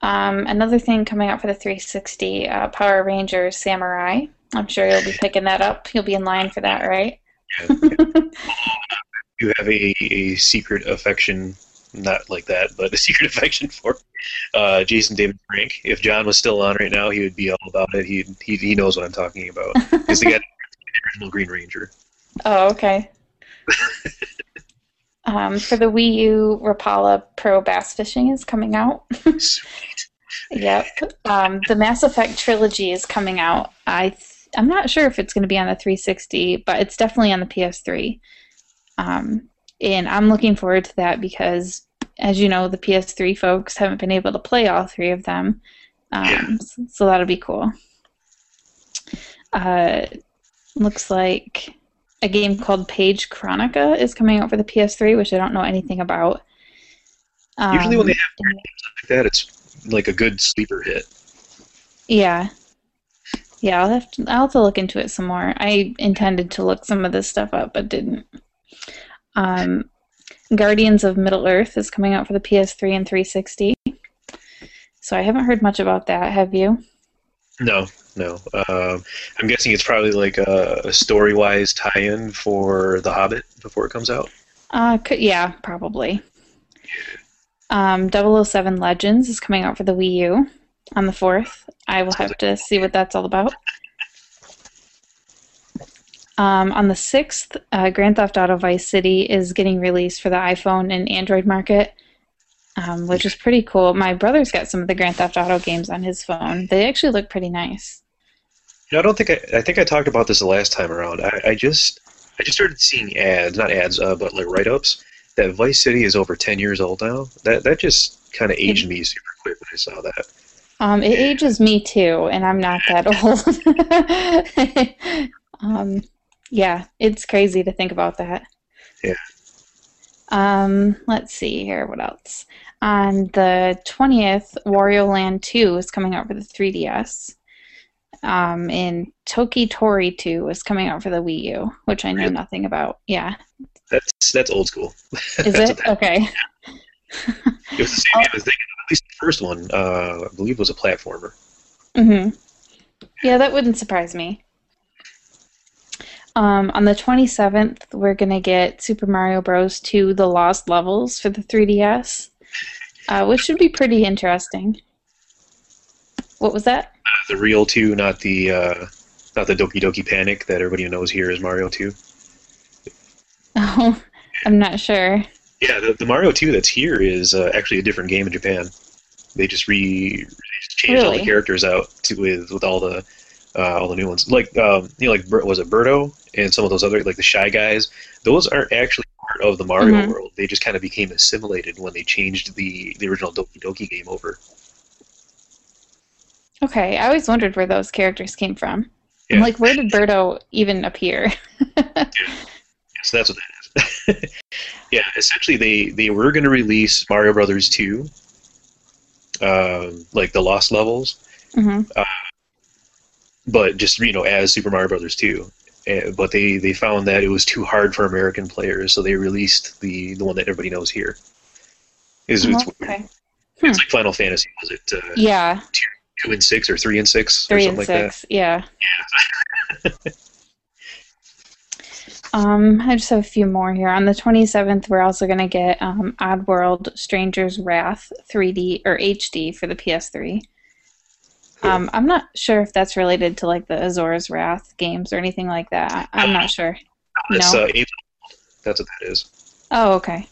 Um, another thing coming out for the 360, uh, Power Rangers Samurai. I'm sure you'll be picking that up. You'll be in line for that, right? Yeah, yeah. you have a, a secret affection, not like that, but a secret affection for uh, Jason David Frank. If John was still on right now, he would be all about it. He he, he knows what I'm talking about. He's the guy, the original Green Ranger. Oh, okay. Um, for the Wii U, Rapala Pro Bass Fishing is coming out. Sweet. Yep. Um, the Mass Effect trilogy is coming out. I th- I'm not sure if it's going to be on the 360, but it's definitely on the PS3. Um, and I'm looking forward to that because, as you know, the PS3 folks haven't been able to play all three of them. Um, Yeah. s- So that'll be cool. Uh, looks like a game called Page Chronica is coming out for the PS3, which I don't know anything about. Usually when they Um, have games like that, it's like a good sleeper hit. Yeah. Yeah, I'll have to I'll have to look into it some more. I intended to look some of this stuff up but didn't. Um Guardians of Middle Earth is coming out for the PS3 and 360. So I haven't heard much about that, have you? No, no. Um, I'm guessing it's probably like a, a story-wise tie-in for The Hobbit before it comes out. Uh could, yeah, probably. Um 007 Legends is coming out for the Wii U on the 4th. I will have to see what that's all about. Um, on the 6th, uh, Grand Theft Auto Vice City is getting released for the iPhone and Android market, um, which is pretty cool. My brother's got some of the Grand Theft Auto games on his phone. They actually look pretty nice. No, I don't think I. I think I talked about this the last time around. I, I just I just started seeing ads, not ads, uh, but like write-ups that Vice City is over ten years old now. That that just kind of aged me super quick when I saw that. Um, it ages me too, and I'm not that old. um, yeah, it's crazy to think about that. Yeah. Um, let's see here. What else? On the 20th, Wario Land 2 is coming out for the 3DS. Um, and Toki Tori 2 is coming out for the Wii U, which I know Really? nothing about. Yeah. That's that's old school. Is it? Okay. It was the same game as the, at least the first one. Uh, I believe was a platformer. hmm Yeah, that wouldn't surprise me. Um, on the 27th, we're going to get Super Mario Bros. 2 The Lost Levels for the 3DS, uh, which should be pretty interesting. What was that? Uh, the real two, not the uh, not the Doki Doki Panic that everybody knows here is Mario Two. Oh, I'm not sure. Yeah, the, the Mario 2 that's here is uh, actually a different game in Japan. They just re just changed all the characters out to with with all the uh, all the new ones. Like um, you know, like was it Birdo and some of those other like the Shy Guys. Those aren't actually part of the Mario Mhm. world. They just kind of became assimilated when they changed the the original Doki Doki game over. Okay, I always wondered where those characters came from. I'm like, where did Birdo even appear? So that's what that is. yeah, essentially they they were going to release Mario Brothers 2, um, like the Lost Levels, hmm but just you know as Super Mario Brothers 2. Uh, but they, they found that it was too hard for American players, so they released the, the one that everybody knows here. Is it's, Oh, okay. it's like Final Fantasy, was it uh, Yeah, two and six or three and six or three something and like six. Yeah. um, I just have a few more here. On the 27th, we're also going to get um, Oddworld Stranger's Wrath 3D or HD for the PS3. Um, I'm not sure if that's related to like the Asura's Wrath games or anything like that. I- I'm not sure. It's No. uh, that's what that is. Oh, okay.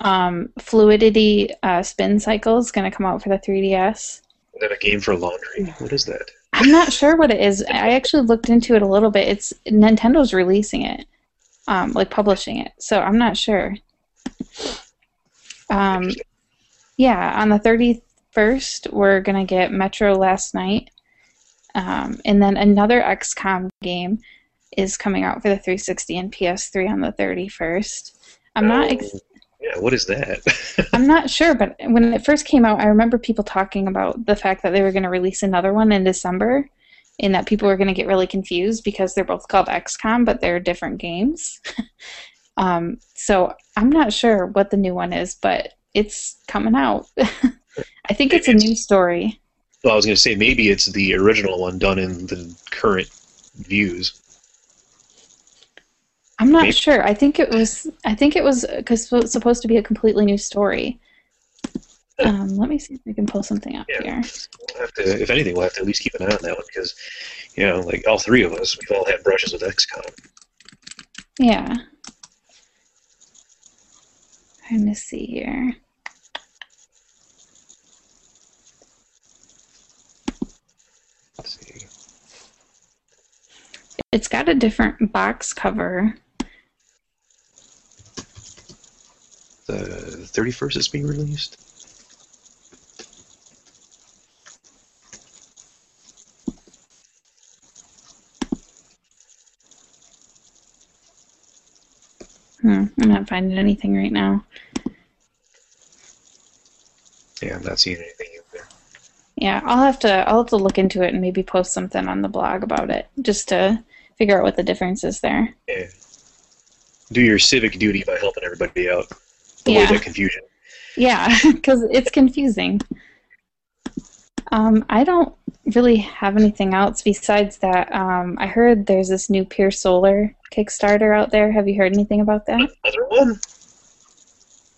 Um, Fluidity uh, Spin Cycle is going to come out for the 3DS. Is that a game for laundry? What is that? I'm not sure what it is. I actually looked into it a little bit. It's Nintendo's releasing it, um, like publishing it. So I'm not sure. Um, yeah, on the 31st, we're gonna get Metro Last Light, um, and then another XCOM game is coming out for the 360 and PS3 on the 31st. I'm not. Ex- Oh, yeah, what is that? I'm not sure, but when it first came out, I remember people talking about the fact that they were going to release another one in December, and that people were going to get really confused because they're both called XCOM, but they're different games. um, so I'm not sure what the new one is, but it's coming out. I think it's a new story. well, I was going to say maybe it's the original one done in the current views. I'm not Maybe. sure. I think it was. I think it was because it's supposed to be a completely new story. Um, let me see if we can pull something up Yeah. here. We'll have to, if anything, we'll have to at least keep an eye on that one because, you know, like all three of us, we've all had brushes with XCOM. Yeah. I'm Trying to see here. It's got a different box cover. The 31st is being released. Hmm, I'm not finding anything right now. Yeah, I'm not seeing anything in there. Yeah, I'll have to I'll have to look into it and maybe post something on the blog about it just to figure out what the difference is there. Yeah. Do your civic duty by helping everybody out. Avoid Yeah. that confusion. Yeah, because it's confusing. Um, I don't really have anything else besides that. Um, I heard there's this new Pier Solar Kickstarter out there. Have you heard anything about that? Another one?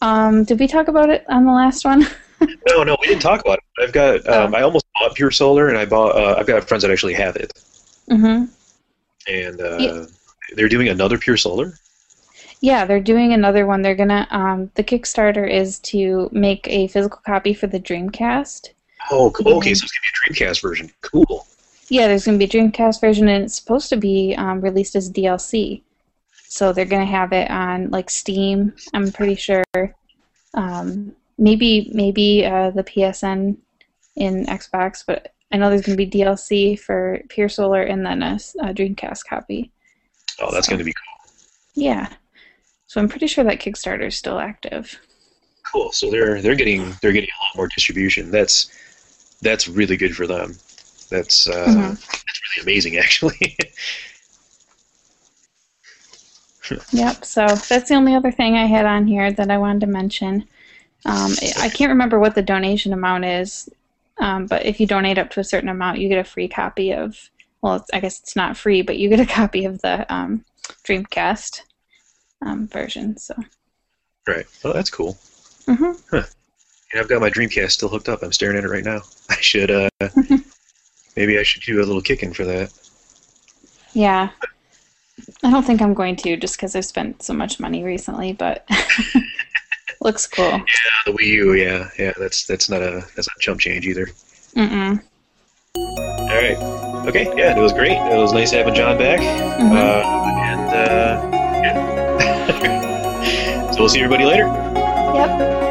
Um, did we talk about it on the last one? No, no, we didn't talk about it. I've got. Um, Oh. I almost bought Pier Solar, and I bought. Uh, I've got friends that actually have it, mm-hmm. And uh, Yeah. they're doing another Pier Solar. Yeah, they're doing another one. They're gonna. Um, the Kickstarter is to make a physical copy for the Dreamcast. Oh, cool. okay, Mhm. so it's gonna be a Dreamcast version. Cool. Yeah, there's gonna be a Dreamcast version, and it's supposed to be um, released as DLC. so they're gonna have it on like Steam. I'm pretty sure. Um, maybe maybe uh, the PSN in Xbox, but I know there's gonna be DLC for Pier Solar and then a Dreamcast copy. Oh, that's going to be cool. Yeah. So I'm pretty sure that Kickstarter is still active. Cool. So they're they're getting they're getting a lot more distribution. That's that's really good for them. That's uh, Mhm. that's really amazing, actually. Yep. So that's the only other thing I had on here that I wanted to mention. Um, I can't remember what the donation amount is, um, but if you donate up to a certain amount, you get a free copy of. Well, it's, I guess it's not free, but you get a copy of the um, Dreamcast um, version. So. right. Oh, that's cool. hmm And I've got my Dreamcast still hooked up. I'm staring at it right now. I should uh maybe I should do a little kicking for that. Yeah. I don't think I'm going to just because I've spent so much money recently, but looks cool. Yeah, the Wii U, yeah, yeah. That's that's not a that's not chump change either. Mm-mm. All right. Okay. Yeah, it was great. It was nice having John back. Mhm. Uh, and uh, yeah. so we'll see everybody later. Yep.